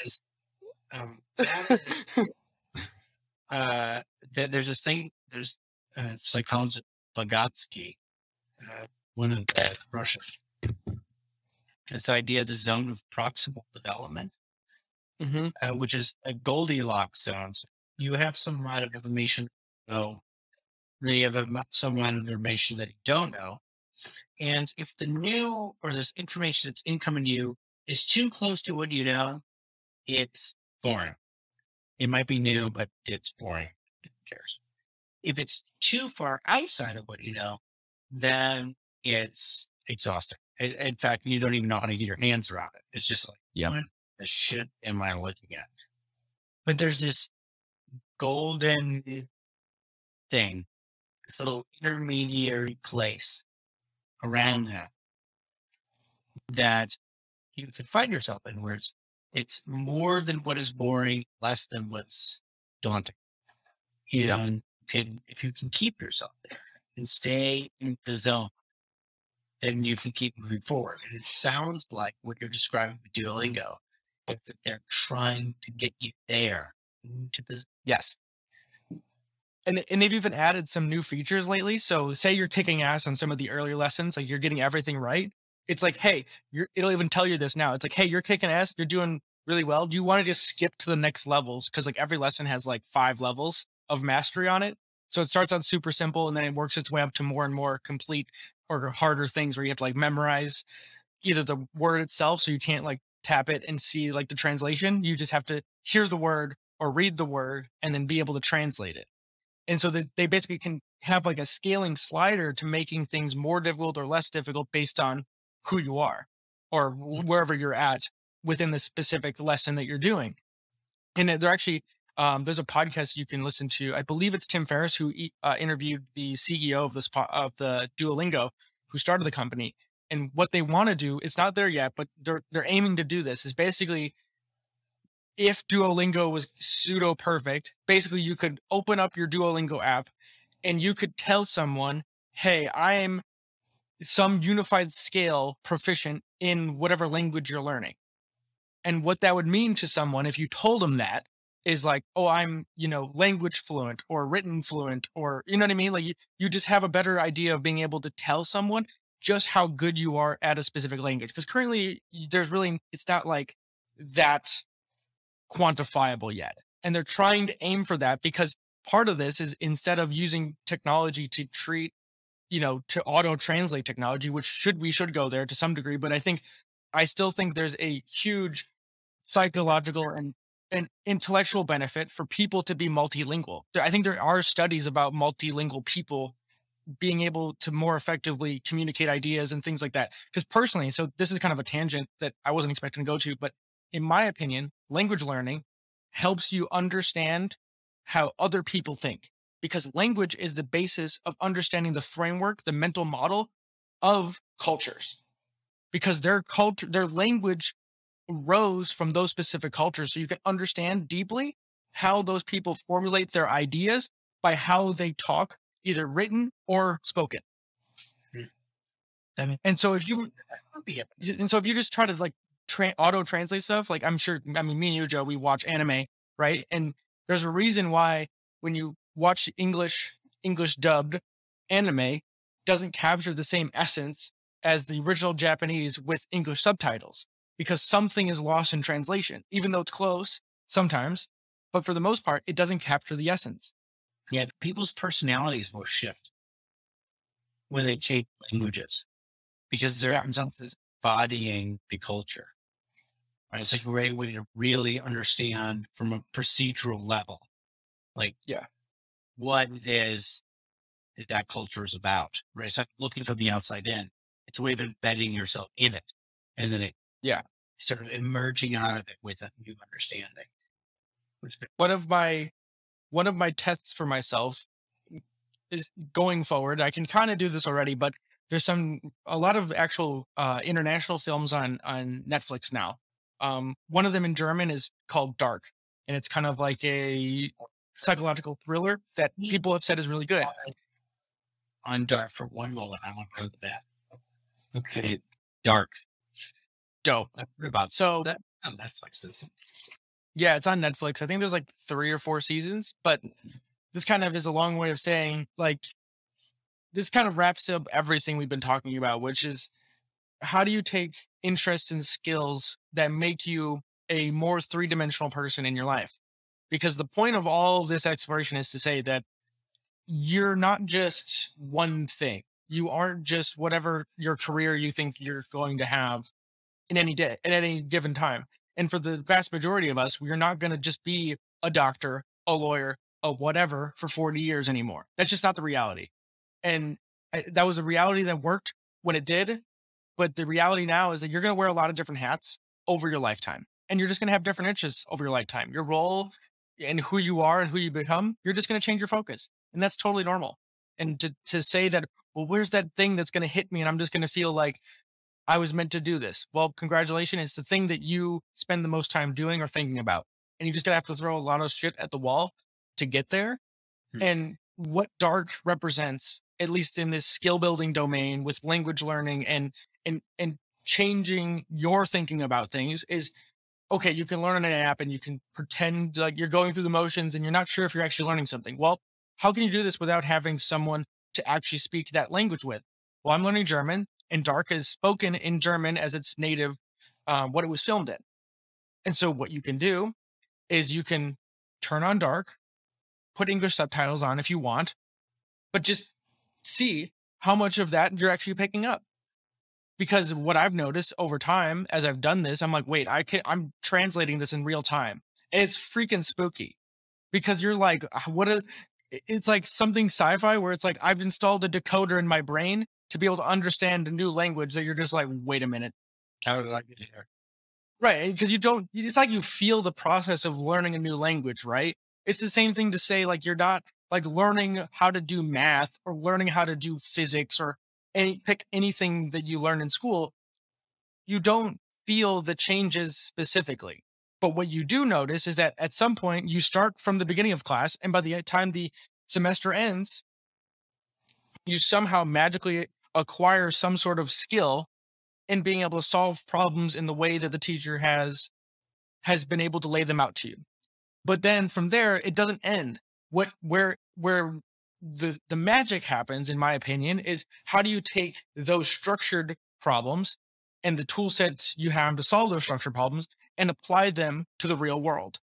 Um, uh, there's this thing, there's uh, psychologist Vygotsky, uh, one of the Russians. This idea of the zone of proximal development, mm-hmm. uh, which is a Goldilocks zone. So you have some amount of information you know, then you have some amount of information that you don't know. And if the new or this information that's incoming to you is too close to what you know, it's boring. It might be new, but it's boring. Who cares? If it's too far outside of what you know, then it's exhausting. In fact, you don't even know how to get your hands around it. It's just like, yeah, what the shit am I looking at? But there's this golden thing, this little intermediary place around that that you can find yourself in where it's, it's more than what is boring, less than what's daunting. And can, if you can keep yourself there and stay in the zone, then you can keep moving forward. And it sounds like what you're describing with Duolingo, that they're trying to get you there into this. Yes. And, and they've even added some new features lately. So say you're kicking ass on some of the earlier lessons, like you're getting everything right. it's like, hey, it'll even tell you this now. It's like, hey, you're kicking ass. You're doing really well. Do you want to just skip to the next levels? Because like every lesson has like five levels of mastery on it. So it starts out super simple and then it works its way up to more and more complete or harder things where you have to like memorize either the word itself so you can't like tap it and see like the translation. You just have to hear the word or read the word and then be able to translate it. And so that they basically can have like a scaling slider to making things more difficult or less difficult based on who you are or mm-hmm. wherever you're at within the specific lesson that you're doing. And uh, they're actually, um, there's a podcast you can listen to. I believe it's Tim Ferriss who uh, interviewed the CEO of this of the Duolingo, who started the company. And what they want to do, it's not there yet, but they're they're aiming to do this. Is basically, if Duolingo was pseudo perfect, basically you could open up your Duolingo app, and you could tell someone, "Hey, I'm some unified scale proficient in whatever language you're learning." And what that would mean to someone if you told them that is like, oh, I'm, you know, language fluent or written fluent, or you know what I mean? Like you, you just have a better idea of being able to tell someone just how good you are at a specific language. Because currently there's really it's not like that quantifiable yet. And they're trying to aim for that because part of this is instead of using technology to treat, you know, to auto translate technology, which should we should go there to some degree, but I think I still think there's a huge psychological and, and intellectual benefit for people to be multilingual. I think there are studies about multilingual people being able to more effectively communicate ideas and things like that. Because personally, so this is kind of a tangent that I wasn't expecting to go to, but in my opinion, language learning helps you understand how other people think because language is the basis of understanding the framework, the mental model of cultures because their culture, their language rose from those specific cultures. So you can understand deeply how those people formulate their ideas by how they talk, either written or spoken. Hmm. and so if you, and so if you just try to like tra- auto translate stuff, like I'm sure, I mean, me and you, Joe, we watch anime, right? And there's a reason why when you watch English, English dubbed anime doesn't capture the same essence as the original Japanese with English subtitles because something is lost in translation, even though it's close sometimes. But for the most part, it doesn't capture the essence. Yeah, people's personalities will shift when they change languages because they're themselves embodying the culture. Right? It's like a great way to really understand from a procedural level, like yeah, what it is that that culture is about. Right? It's like looking from the outside in. It's a way of embedding yourself in it. And then it, yeah, sort of emerging out of it with a new understanding. One of my, one of my tests for myself is going forward. I can kind of do this already, but there's some, a lot of actual uh, international films on, on Netflix now. Um, one of them in German is called Dark, and it's kind of like a psychological thriller that people have said is really good. On Dark for one moment, I want to go to that. Okay. Dark. Dope. About so that on Netflix is yeah, it's on Netflix. I think there's like three or four seasons, but this kind of is a long way of saying like this kind of wraps up everything we've been talking about, which is how do you take interest in skills that make you a more three dimensional person in your life? Because the point of all of this exploration is to say that you're not just one thing you aren't just whatever your career you think you're going to have in any day at any given time. And for the vast majority of us, we're not going to just be a doctor, a lawyer, a whatever for 40 years anymore. That's just not the reality. And I, that was a reality that worked when it did. But the reality now is that you're going to wear a lot of different hats over your lifetime. And you're just going to have different interests over your lifetime. Your role and who you are and who you become, you're just going to change your focus. And that's totally normal. And to, to say that, well, where's that thing that's going to hit me and I'm just going to feel like I was meant to do this. Well, congratulations. It's the thing that you spend the most time doing or thinking about. And you just going to have to throw a lot of shit at the wall to get there. Hmm. And what dark represents, at least in this skill building domain with language learning and, and, and changing your thinking about things is okay, you can learn on an app and you can pretend like you're going through the motions and you're not sure if you're actually learning something. Well, how can you do this without having someone to actually speak that language with? Well, I'm learning German. And Dark is spoken in German as its native, uh, what it was filmed in. And so what you can do is you can turn on Dark, put English subtitles on if you want, but just see how much of that you're actually picking up. Because what I've noticed over time as I've done this, I'm like, wait, I can I'm translating this in real time. It's freaking spooky. Because you're like, what a it's like something sci-fi where it's like I've installed a decoder in my brain to be able to understand a new language that you're just like, wait a minute. How did I get here? Right. Because you don't, it's like you feel the process of learning a new language, right? It's the same thing to say, like, you're not like learning how to do math or learning how to do physics or any pick anything that you learn in school. You don't feel the changes specifically. But what you do notice is that at some point you start from the beginning of class, and by the time the semester ends, you somehow magically acquire some sort of skill in being able to solve problems in the way that the teacher has has been able to lay them out to you. But then from there, it doesn't end. What where where the the magic happens, in my opinion, is how do you take those structured problems and the tool sets you have to solve those structured problems and apply them to the real world.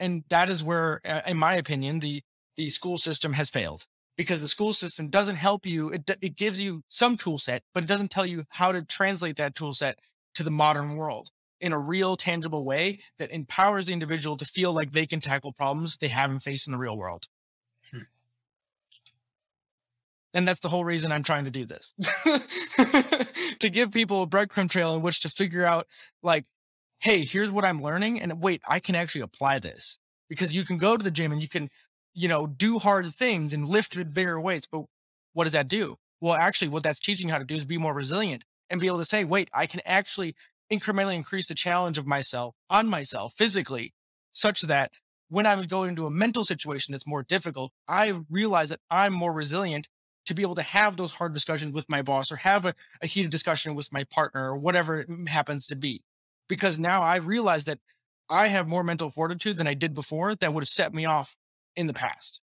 And that is where, uh, in my opinion, the the school system has failed because the school system doesn't help you. It, it gives you some tool set, but it doesn't tell you how to translate that tool set to the modern world in a real, tangible way that empowers the individual to feel like they can tackle problems they haven't faced in the real world. Hmm. And that's the whole reason I'm trying to do this to give people a breadcrumb trail in which to figure out, like, hey, here's what I'm learning. And wait, I can actually apply this because you can go to the gym and you can you know, do hard things and lift bigger weights. But what does that do? Well, actually, what that's teaching how to do is be more resilient and be able to say, wait, I can actually incrementally increase the challenge of myself on myself physically, such that when I'm going into a mental situation that's more difficult, I realize that I'm more resilient to be able to have those hard discussions with my boss or have a, a heated discussion with my partner or whatever it happens to be. Because now I realize that I have more mental fortitude than I did before that would have set me off in the past.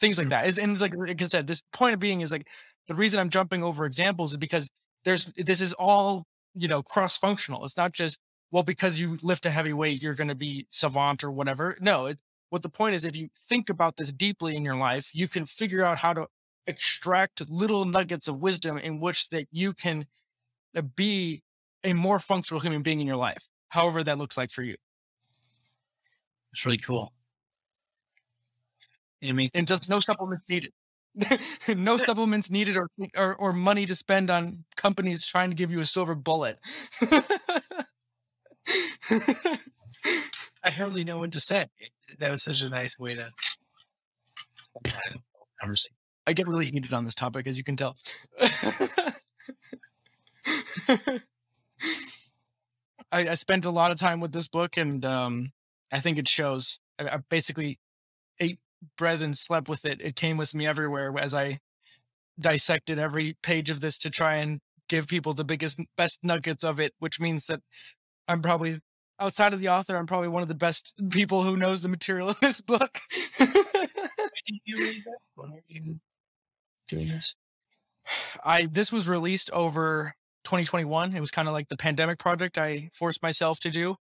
Things like that. that. Is and it's like like I said, this point of being is like the reason I'm jumping over examples is because there's this is all you know cross functional. It's not just well because you lift a heavy weight you're going to be savant or whatever. No, it, what the point is if you think about this deeply in your life, you can figure out how to extract little nuggets of wisdom in which that you can uh, be a more functional human being in your life, however that looks like for you. It's really cool. I mean, and just no supplements needed. no supplements needed or, or, or money to spend on companies trying to give you a silver bullet. I hardly know what to say. That was such a nice way to conversation. I get really heated on this topic, as you can tell. I, I, spent a lot of time with this book, and um, I think it shows. I, I basically ate and slept with it. It came with me everywhere as I dissected every page of this to try and give people the biggest, best nuggets of it, which means that I'm probably outside of the author, I'm probably one of the best people who knows the material of this book. you read that? When are you doing this? I this was released over 2021. It was kind of like the pandemic project I forced myself to do.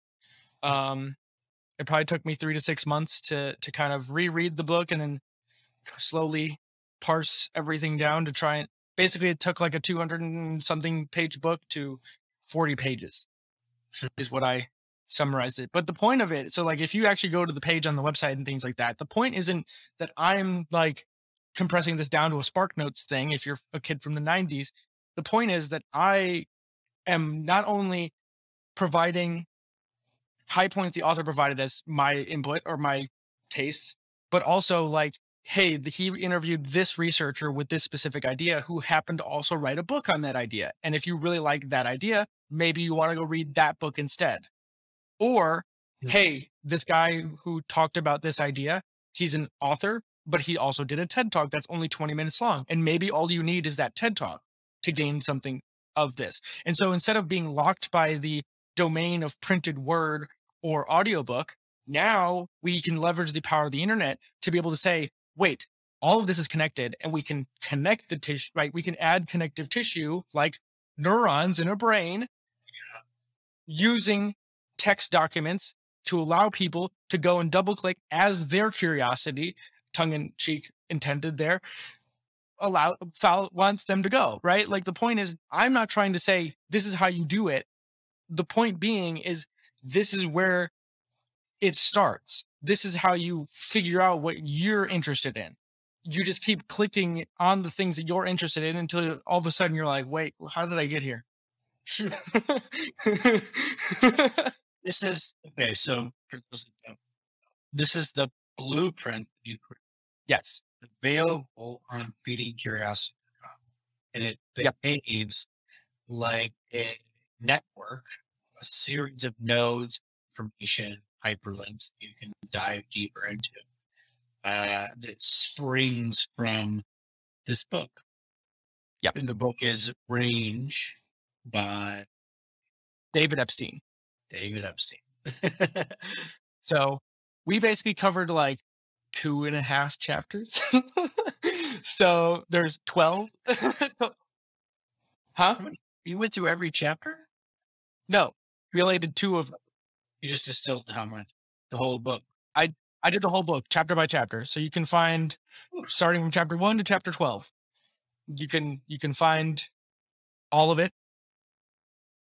Um, it probably took me three to six months to to kind of reread the book and then slowly parse everything down to try and basically it took like a 200 and something page book to 40 pages hmm. is what i summarized it. But the point of it so like if you actually go to the page on the website and things like that the point isn't that i'm like compressing this down to a SparkNotes thing if you're a kid from the 90s the point is that i am not only providing high points the author provided as my input or my tastes, but also like, hey, the, he interviewed this researcher with this specific idea who happened to also write a book on that idea. And if you really like that idea, maybe you want to go read that book instead. Or, yeah. hey, this guy who talked about this idea, he's an author, but he also did a TED talk that's only 20 minutes long. And maybe all you need is that TED talk to gain something of this. And so instead of being locked by the domain of printed word or audiobook, now we can leverage the power of the internet to be able to say, wait, all of this is connected and we can connect the tissue, right? We can add connective tissue like neurons in a brain using text documents to allow people to go and double click as their curiosity, tongue in cheek intended there, allow wants them to go, right? Like the point is, I'm not trying to say this is how you do it. The point being is this is where it starts. This is how you figure out what you're interested in. You just keep clicking on the things that you're interested in until all of a sudden you're like, wait, how did I get here? this is okay. So this is the blueprint you yes available on feedingcuriosity, and it behaves yep. like a network, a series of nodes, information, hyperlinks you can dive deeper into. Uh, that springs from this book. Yep. And the book is Range by David Epstein. David Epstein. so we basically covered like two and a half chapters. so there's 12. huh? You went through every chapter? No, did two of them. You just distilled how much? The whole book. I I did the whole book chapter by chapter. So you can find starting from chapter one to chapter 12. You can you can find all of it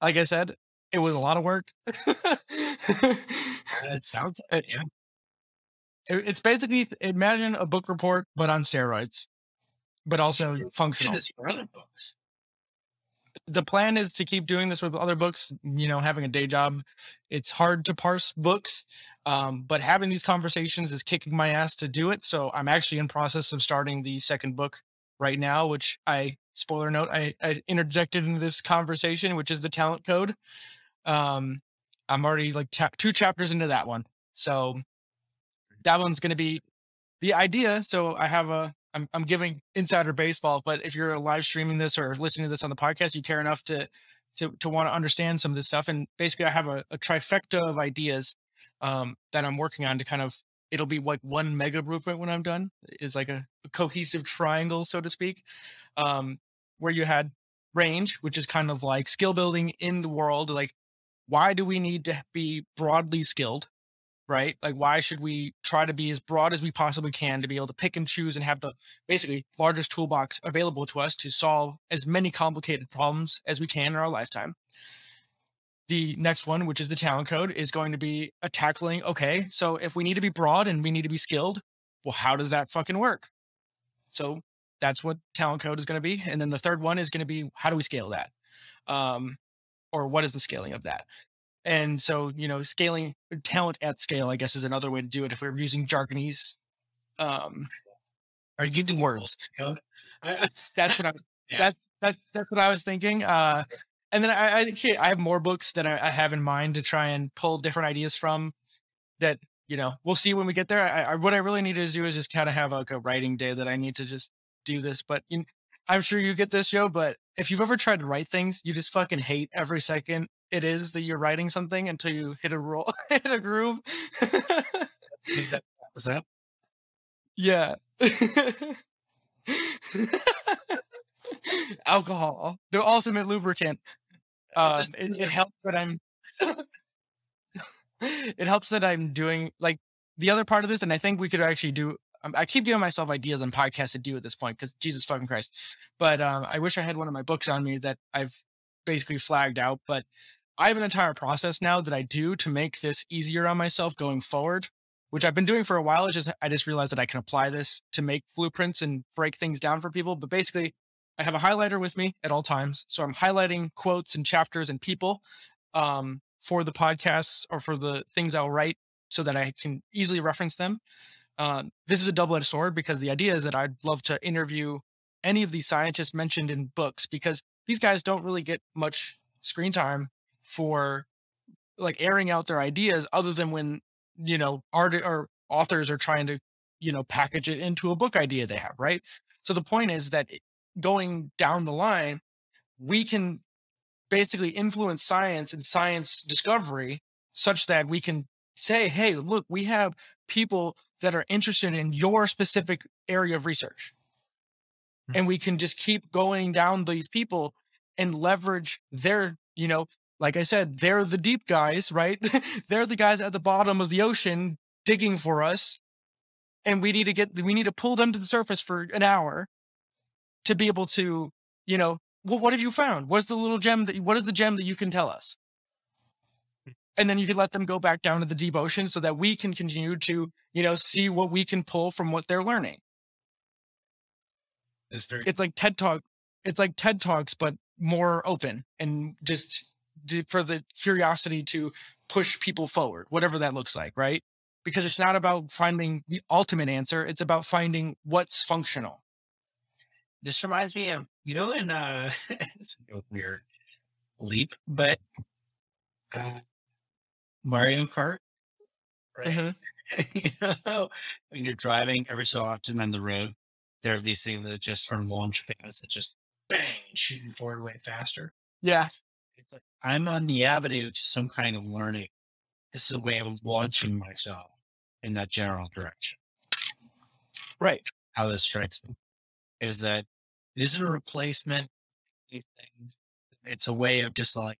like I said, it was a lot of work. it sounds like it, it's basically imagine a book report but on steroids, but also functional. for other books. The plan is to keep doing this with other books. You know, having a day job, it's hard to parse books, um, but having these conversations is kicking my ass to do it. So I'm actually in process of starting the second book right now, which I spoiler note I, I interjected into this conversation, which is the talent code. Um, I'm already like cha- two chapters into that one, so that one's going to be the idea. So I have a I'm I'm giving insider baseball, but if you're live streaming this or listening to this on the podcast, you care enough to to to want to understand some of this stuff. And basically, I have a, a trifecta of ideas um, that I'm working on to kind of it'll be like one mega blueprint when I'm done. Is like a, a cohesive triangle, so to speak. Um, where you had range, which is kind of like skill building in the world. Like, why do we need to be broadly skilled? Right? Like, why should we try to be as broad as we possibly can to be able to pick and choose and have the basically largest toolbox available to us to solve as many complicated problems as we can in our lifetime? The next one, which is the talent code, is going to be a tackling. Okay, so if we need to be broad and we need to be skilled, well, how does that fucking work? So that's what talent code is going to be. And then the third one is going to be how do we scale that? Um, or what is the scaling of that? And so, you know, scaling talent at scale, I guess, is another way to do it if we're using jargonese. Um, are you using words? that's what I yeah. that's that's that's what I was thinking. Uh, and then I, I I have more books that I, I, have in mind to try and pull different ideas from. That you know, we'll see when we get there. I, I what I really need to do is just kind of have like a writing day that I need to just do this, but you, I'm sure you get this, Joe. But if you've ever tried to write things, you just fucking hate every second it is that you're writing something until you hit a roll, hit a groove. What's that? Yeah. Alcohol, the ultimate lubricant. Uh, it, it helps that I'm. it helps that I'm doing like the other part of this, and I think we could actually do I keep giving myself ideas on podcasts to do at this point because Jesus fucking Christ. But um, I wish I had one of my books on me that I've basically flagged out. But I have an entire process now that I do to make this easier on myself going forward, which I've been doing for a while. It's just I just realized that I can apply this to make blueprints and break things down for people. But basically, I have a highlighter with me at all times, so I'm highlighting quotes and chapters and people um, for the podcasts or for the things I'll write so that I can easily reference them. Uh, this is a double edged sword because the idea is that I'd love to interview any of these scientists mentioned in books because these guys don't really get much screen time for like airing out their ideas other than when you know art or authors are trying to you know package it into a book idea they have right? So the point is that going down the line we can basically influence science and science discovery such that we can say hey look we have people that are interested in your specific area of research. Mhm. And we can just keep going down these people and leverage their, you know, like I said, they're the deep guys, right? they're the guys at the bottom of the ocean digging for us. And we need to get, we need to pull them to the surface for an hour to be able to, you know, well, what have you found? What's the little gem that, what is the gem that you can tell us? And then you can let them go back down to the deep ocean so that we can continue to, you know, see what we can pull from what they're learning. It's very It's like TED Talk. It's like TED Talks, but more open and just for the curiosity to push people forward, whatever that looks like, right? Because it's not about finding the ultimate answer. It's about finding what's functional. this reminds me of you know in uh it's a weird leap, but uh Mario Kart, right? Mhm. you know, when you're driving every so often on the road, there are these things that just are launch pads that just bang shoot you forward way faster. Yeah. It's like I'm on the avenue to some kind of learning. This is a way of launching myself in that general direction. Right. How this strikes me is that it isn't a replacement. These things. It's a way of just like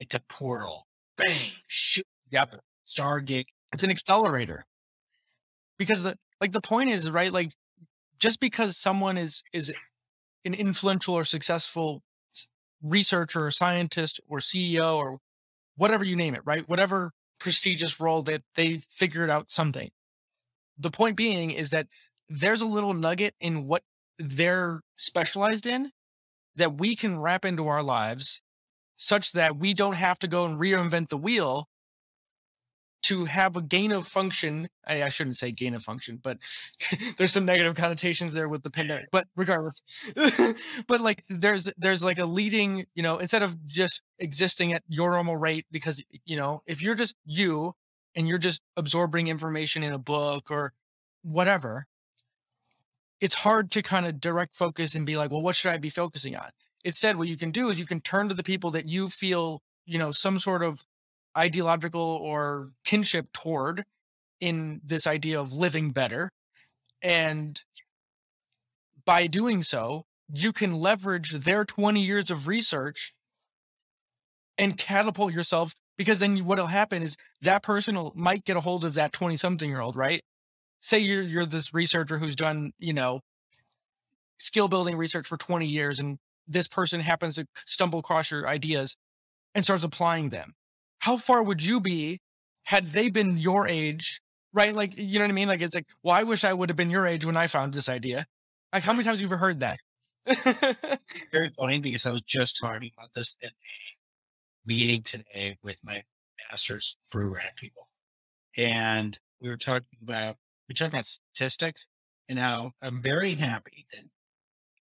it's a portal. Bang! Shoot! Yep. Stargate. It's an accelerator. Because the like the point is, right? Like just because someone is is an influential or successful researcher or scientist or CEO or whatever you name it, right? Whatever prestigious role that they figured out something. The point being is that there's a little nugget in what they're specialized in that we can wrap into our lives such that we don't have to go and reinvent the wheel to have a gain of function. I, I shouldn't say gain of function, but there's some negative connotations there with the pandemic. But regardless, but like there's there's like a leading, you know, instead of just existing at your normal rate, because you know, if you're just you and you're just absorbing information in a book or whatever, it's hard to kind of direct focus and be like, well, what should I be focusing on? Instead, what you can do is you can turn to the people that you feel, you know, some sort of ideological or kinship toward in this idea of living better. And by doing so, you can leverage their 20 years of research and catapult yourself because then what'll happen is that person will, might get a hold of that 20 something year old, right? Say you're you're this researcher who's done, you know, skill building research for 20 years and this person happens to stumble across your ideas and starts applying them. How far would you be had they been your age? Right? Like, you know what I mean? Like, it's like, well, I wish I would have been your age when I found this idea. Like, how many times have you ever heard that? Very funny because I was just talking about this in a meeting today with my masters rad people. And we were talking about we talked about statistics and how I'm very happy that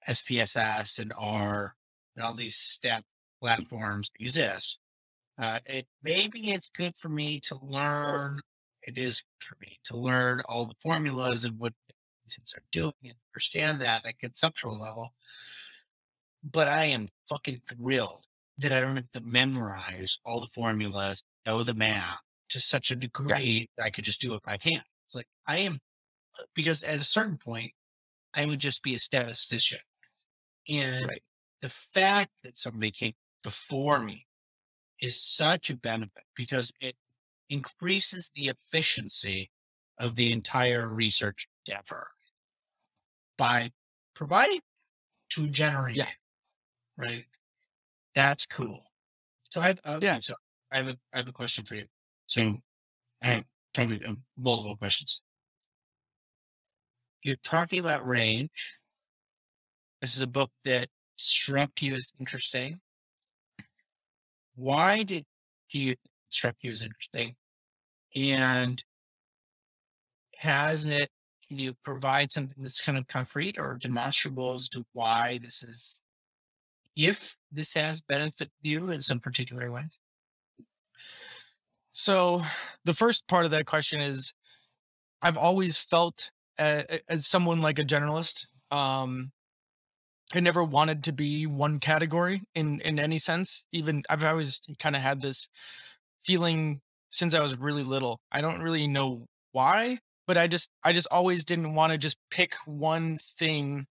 SPSS and R and all these stat platforms exist. Uh, it maybe it's good for me to learn. It is for me to learn all the formulas and what things are doing and understand that at a conceptual level. But I am fucking thrilled that I don't have to memorize all the formulas, know the math to such a degree that I could just do it by hand. It's like I am because at a certain point, I would just be a statistician. And Right. the fact that somebody came before me is such a benefit because it increases the efficiency of the entire research endeavor by providing to generate. Yeah. Right. That's cool. So I have, uh, Yeah. So I have a, I have a question for you. So I have probably um, multiple questions. You're talking about range. This is a book that struck you as interesting. Why did you struck you as interesting? And has it, can you provide something that's kind of concrete or demonstrable as to why this is, if this has benefited you in some particular way? So the first part of that question is I've always felt uh, as someone like a generalist. Um, I never wanted to be one category in in any sense. Even I've always kind of had this feeling since I was really little. I don't really know why, but I just I just always didn't want to just pick one thing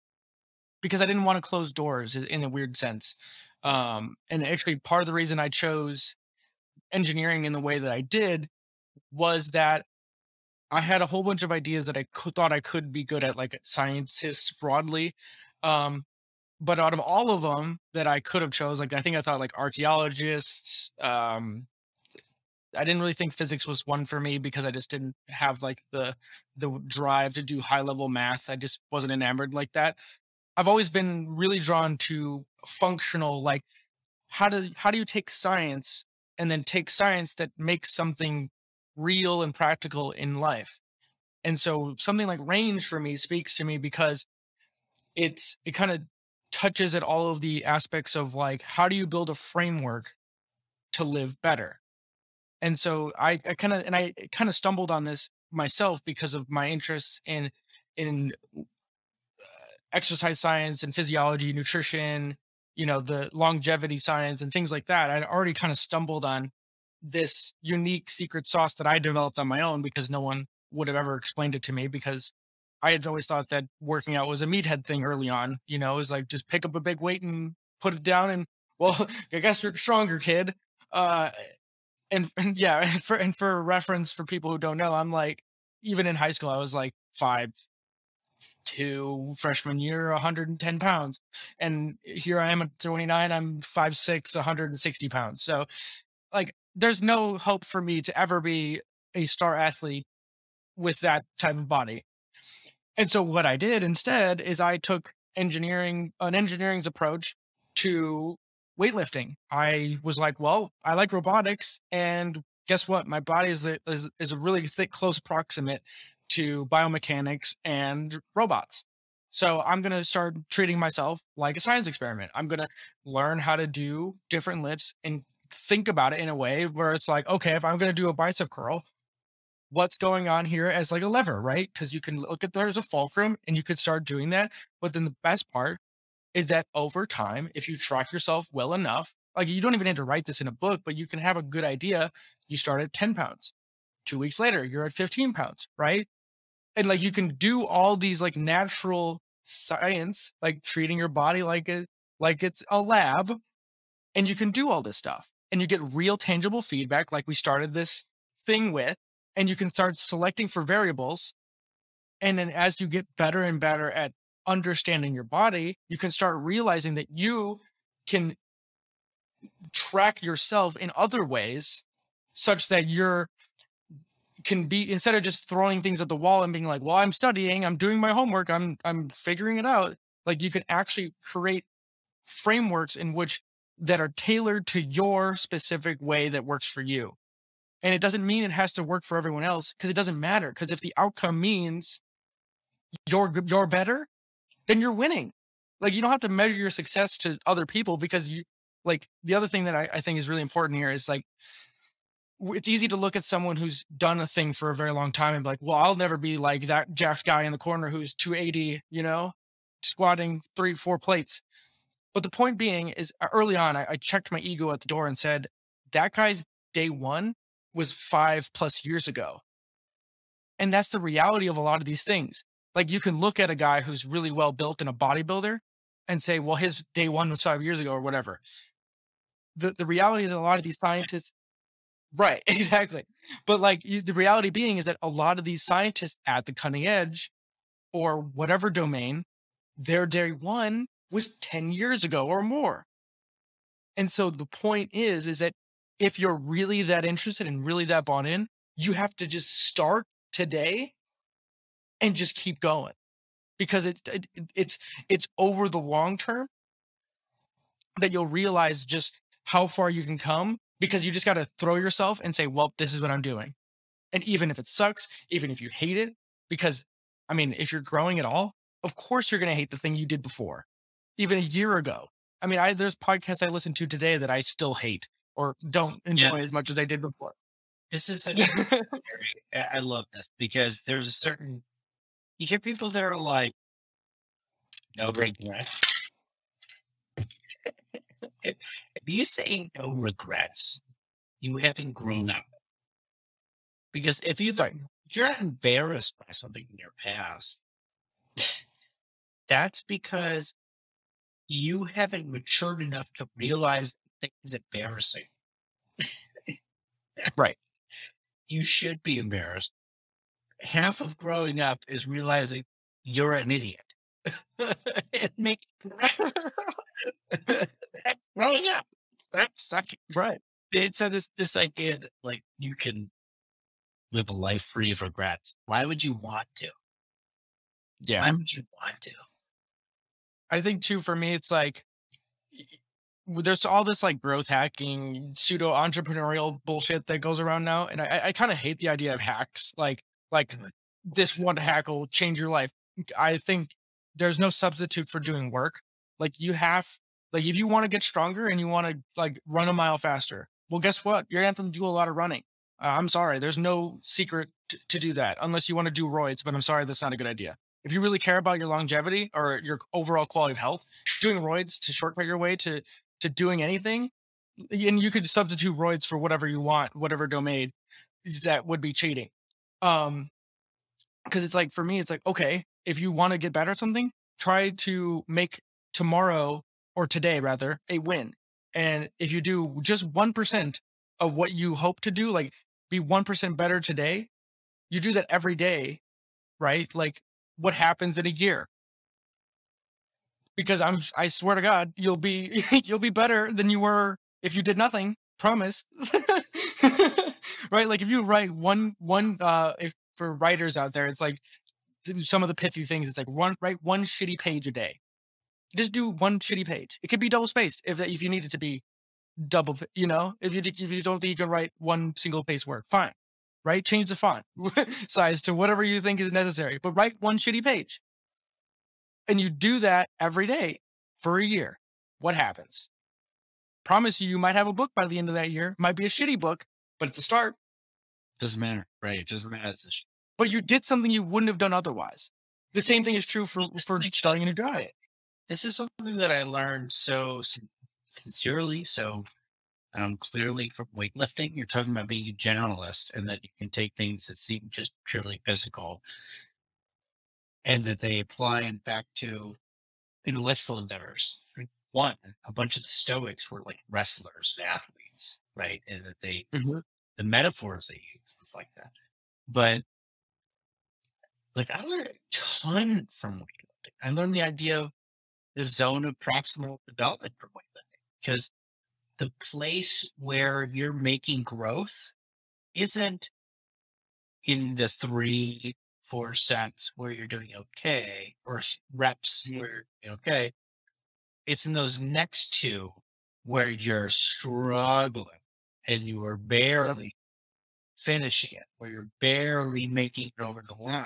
because I didn't want to close doors in a weird sense. Um, and actually, part of the reason I chose engineering in the way that I did was that I had a whole bunch of ideas that I thought I could be good at, like a scientist broadly. Um, but out of all of them that I could have chose, like I think I thought like archaeologists. Um, I didn't really think physics was one for me because I just didn't have like the the drive to do high level math. I just wasn't enamored like that. I've always been really drawn to functional, like how do how do you take science and then take science that makes something real and practical in life? And so something like range for me speaks to me because it's it kind of touches at all of the aspects of like how do you build a framework to live better? And so i, kind of and i kind of stumbled on this myself because of my interests in in uh, exercise science and physiology nutrition you know the longevity science and things like that. I'd already kind of stumbled on this unique secret sauce that i developed on my own because no one would have ever explained it to me because I had always thought that working out was a meathead thing early on. You know, it was like just pick up a big weight and put it down, and well, I guess you're stronger, kid. Uh, and, and yeah, and for and for reference for people who don't know, I'm like even in high school, I was like five two freshman year 110 pounds and here i am at 29 i'm 5'6 160 pounds so like there's no hope for me to ever be a star athlete with that type of body and so what I did instead is I took engineering, an engineering's approach to weightlifting. I was like, well, I like robotics, and guess what? My body is a, is, is a really thick, close proximate to biomechanics and robots. So I'm going to start treating myself like a science experiment. I'm going to learn how to do different lifts and think about it in a way where it's like, okay, if I'm going to do a bicep curl, what's going on here as like a lever, right? Because you can look at there's a fulcrum and you could start doing that. But then the best part is that over time, if you track yourself well enough, like you don't even have to write this in a book, but you can have a good idea. You start at 10 pounds. Two weeks later, you're at 15 pounds, right? And like you can do all these like natural science, like treating your body like it like it's a lab, and you can do all this stuff. And you get real tangible feedback, like we started this thing with and you can start selecting for variables. And then as you get better and better at understanding your body, you can start realizing that you can track yourself in other ways such that you're can be instead of just throwing things at the wall and being like, "Well, I'm studying, I'm doing my homework, I'm I'm figuring it out." Like you can actually create frameworks in which that are tailored to your specific way that works for you. And it doesn't mean it has to work for everyone else because it doesn't matter. Because if the outcome means you're you're better, then you're winning. Like you don't have to measure your success to other people because you like the other thing that I, I think is really important here is like it's easy to look at someone who's done a thing for a very long time and be like, well, I'll never be like that jacked guy in the corner who's 280, you know, squatting three, four plates. But the point being is uh, early on, I, I checked my ego at the door and said, that guy's day one was five plus years ago. And that's the reality of a lot of these things. Like you can look at a guy who's really well built and a bodybuilder and say, well, his day one was five years ago or whatever. The, the reality that a lot of these scientists, right, exactly. But like you, the reality being is that a lot of these scientists at the cutting edge or whatever domain, their day one was 10 years ago or more. And so the point is, is that if you're really that interested and really that bought in, you have to just start today and just keep going because it's it, it's it's over the long term that you'll realize just how far you can come because you just got to throw yourself and say, "Well, this is what I'm doing." And even if it sucks, even if you hate it because I mean, if you're growing at all, of course you're going to hate the thing you did before. Even a year ago. I mean, I there's podcasts I listen to today that I still hate or don't enjoy Yeah. as much as I did before. This is such a I love this because there's a certain you hear people that are like no regrets. if if you say no regrets, you haven't grown up. Because if Right. you're not embarrassed by something in your past, that's because you haven't matured enough to realize that is embarrassing. Right. You should be embarrassed. Half of growing up is realizing you're an idiot. and make that's growing up. That's such Right. it's uh, this this idea that like you can live a life free of regrets. Why would you want to? Yeah. Why would you want to? I think too for me it's like there's all this like growth hacking pseudo entrepreneurial bullshit that goes around now and I, I kind of hate the idea of hacks like like Mhm. this one hack will change your life. I think there's no substitute for doing work. Like you have like if you want to get stronger and you want to like run a mile faster, well guess what? You're gonna have to do a lot of running. Uh, I'm sorry, there's no secret t- to do that unless you want to do roids, but I'm sorry that's not a good idea if you really care about your longevity or your overall quality of health, doing roids to shortcut your way to to doing anything, and you could substitute roids for whatever you want, whatever domain, that would be cheating. Um, because it's like for me, it's like okay, if you want to get better at something, try to make tomorrow or today rather a win. And if you do just one percent of what you hope to do, like be one percent better today, you do that every day, right? Like what happens in a year because i'm i swear to god you'll be you'll be better than you were if you did nothing promise. Right? Like if you write one one uh if for writers out there it's like some of the pithy things it's like one write one shitty page a day. Just do one shitty page. It could be double spaced if if you need it to be double you know? If you if you don't think you can write one single page word fine. Right? Change the font size to whatever you think is necessary but write one shitty page and you do that every day for a year what happens promise you you might have a book by the end of that year might be a shitty book but it's a start Doesn't matter. Right. It doesn't matter. Sh- but you did something you wouldn't have done otherwise the same thing is true for for starting a new diet this is something that I learned so sincerely, so um, clearly from weightlifting. You're talking about being a generalist and that you can take things that seem just purely physical and that they apply in fact to intellectual endeavors. One, a bunch of the Stoics were like wrestlers and athletes, right? And that they, Mhm. the metaphors they use, was like that. But like I learned a ton from weightlifting. I learned the idea of the zone of proximal development for weightlifting because the place where you're making growth isn't in the three, four sets where you're doing okay or reps where you're okay. It's in those next two where you're struggling and you are barely finishing it, where you're barely making it over the line,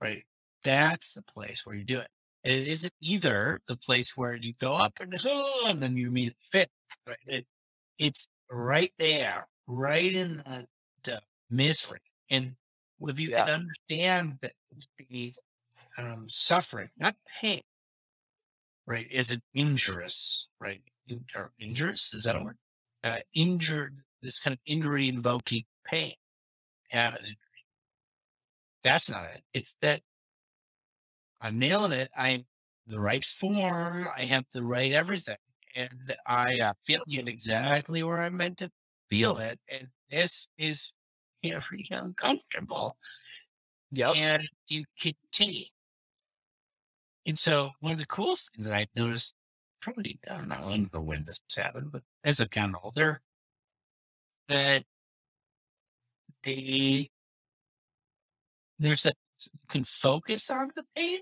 right? That's the place where you do it. And it isn't either the place where you go up and, oh, and then you meet fit. Right? It, it's right there, right in the, the misery. And if you can understand that the um, suffering, not pain, right, is it injurious, right? In- Or injurious, is that a word? Uh, injured, this kind of injury invoking pain. Injury. That's not it. It's that I'm nailing it. I'm the right form. I have the right everything. And I uh, feel it exactly where I'm meant to feel it. And this is very uncomfortable. yep And you continue. And so one of the coolest things that I've noticed, probably, I don't know, I don't know when this happened, but as I've gotten older, that the there's a you can focus on the pain.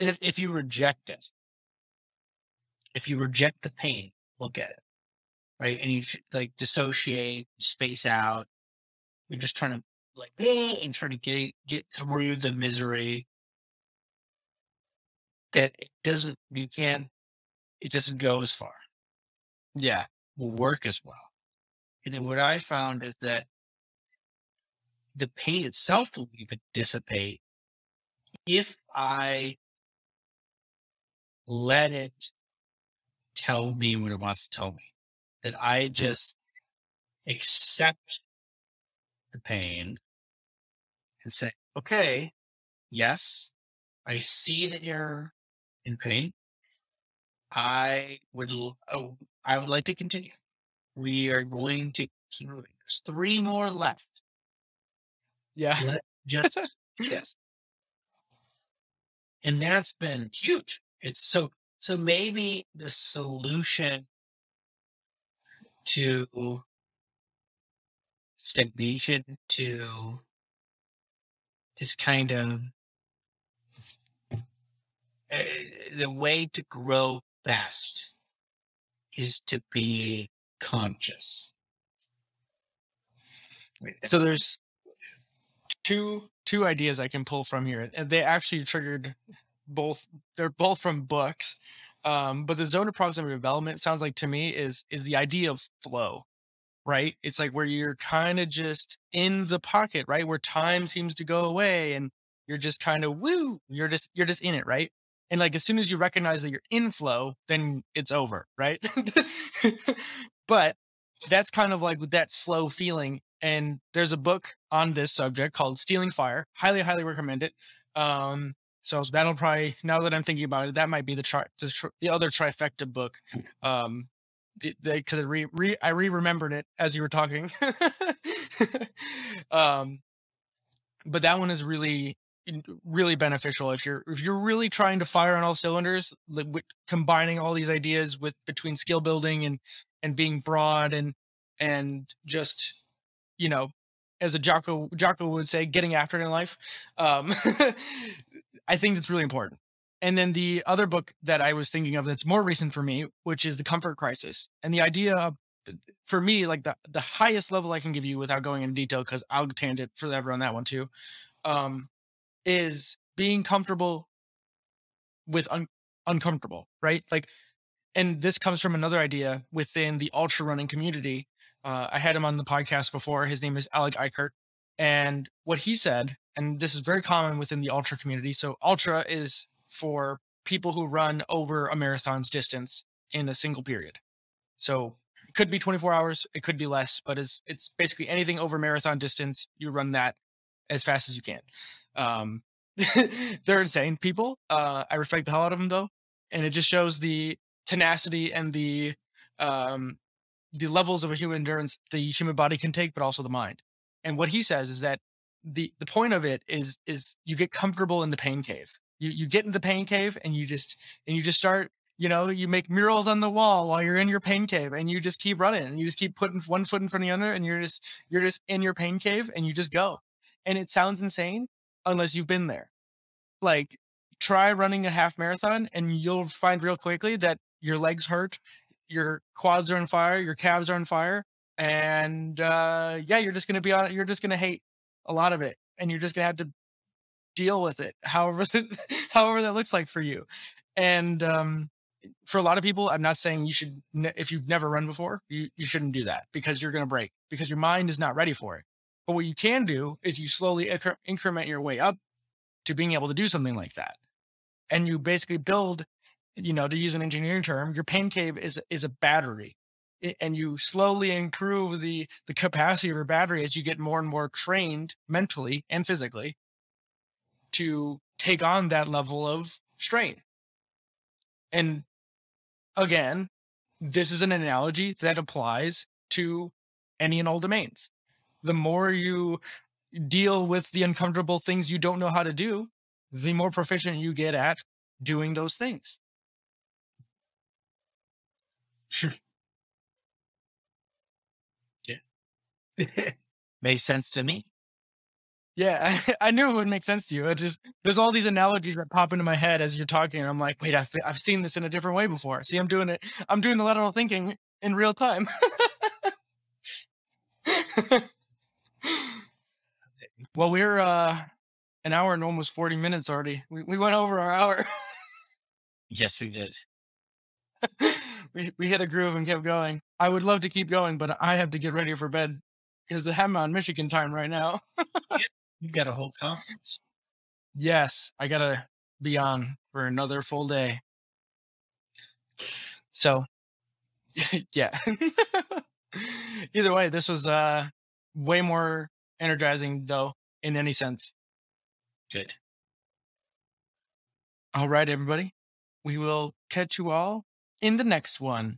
And if, if you reject it, if you reject the pain, look at it. Right. And you should like dissociate, space out. You're just trying to like and trying to get get through the misery. That it doesn't you can't it doesn't go as far. yeah Will work as well. And then what I found is that the pain itself will even dissipate if I let it tell me what it wants to tell me. That I just accept the pain and say, okay, yes, I see that you're in pain. I would, oh, I would like to continue. We are going to keep moving. There's three more left. Yeah. Let just yes. And that's been huge. It's so so maybe the solution to stagnation to this kind of uh, the way to grow best is to be conscious. So there's two two ideas I can pull from here, and they actually triggered both. They're both from books, um, but the zone of proximity development sounds like to me is is the idea of flow, right? It's like where you're kind of just in the pocket, right, where time seems to go away, and you're just kind of woo. You're just you're just in it, right? And like as soon as you recognize that you're in flow, then it's over, right? but that's kind of like with that flow feeling. And there's a book on this subject called Stealing Fire. Highly, highly recommend it. Um, so that'll probably now that I'm thinking about it, that might be the tri- the, tr- the other trifecta book. Um, because I re, re I re remembered it as you were talking. um, but that one is really really beneficial if you're if you're really trying to fire on all cylinders, li- with combining all these ideas with between skill building and and being broad and and just you know as a Jocko Jocko would say, getting after it in life. Um, I think that's really important. And then the other book that I was thinking of that's more recent for me, which is The Comfort Crisis. And the idea for me, like the, the highest level I can give you without going into detail, because I'll tangent forever on that one too, um, is being comfortable with un- uncomfortable, right? Like, and this comes from another idea within the ultra running community. Uh, I had him on the podcast before. His name is Alec Eichert. And what he said, and this is very common within the ultra community. So, ultra is for people who run over a marathon's distance in a single period. So, it could be 24 hours, it could be less, but it's, it's basically anything over marathon distance, you run that as fast as you can. Um, they're insane people. Uh, I respect the hell out of them though. And it just shows the tenacity and the um, the levels of a human endurance the human body can take, but also the mind. And what he says is that the the point of it is is you get comfortable in the pain cave. You you get in the pain cave and you just and you just start you know you make murals on the wall while you're in your pain cave and you just keep running and you just keep putting one foot in front of the other and you're just you're just in your pain cave and you just go. And it sounds insane unless you've been there. Like try running a half marathon and you'll find real quickly that your legs hurt your quads are on fire your calves are on fire and uh yeah you're just gonna be on you're just gonna hate a lot of it and you're just gonna have to deal with it however however that looks like for you. And um for a lot of people i'm not saying you should ne- if you've never run before you, you shouldn't do that because you're gonna break because your mind is not ready for it. But what you can do is you slowly incre- increment your way up to being able to do something like that. And you basically build you know to use an engineering term your pain cave is is a battery. And you slowly improve the the capacity of your battery as you get more and more trained mentally and physically to take on that level of strain and again this is an analogy that applies to any and all domains the more you deal with the uncomfortable things you don't know how to do the more proficient you get at doing those things Yeah. Makes sense to me. Yeah, I, I knew it would make sense to you. It just there's all these analogies that pop into my head as you're talking, and I'm like, wait, I've I've seen this in a different way before. See, I'm doing it. I'm doing the lateral thinking in real time. well, we're uh an hour and almost 40 minutes already. We we went over our hour. Yes, it is. we we hit a groove and kept going. I would love to keep going, but I have to get ready for bed because I'm on Michigan time right now. You got a whole conference. Yes, I gotta be on for another full day. So, yeah. Either way, this was uh way more energizing though in any sense. Good. All right, everybody. We will catch you all in the next one.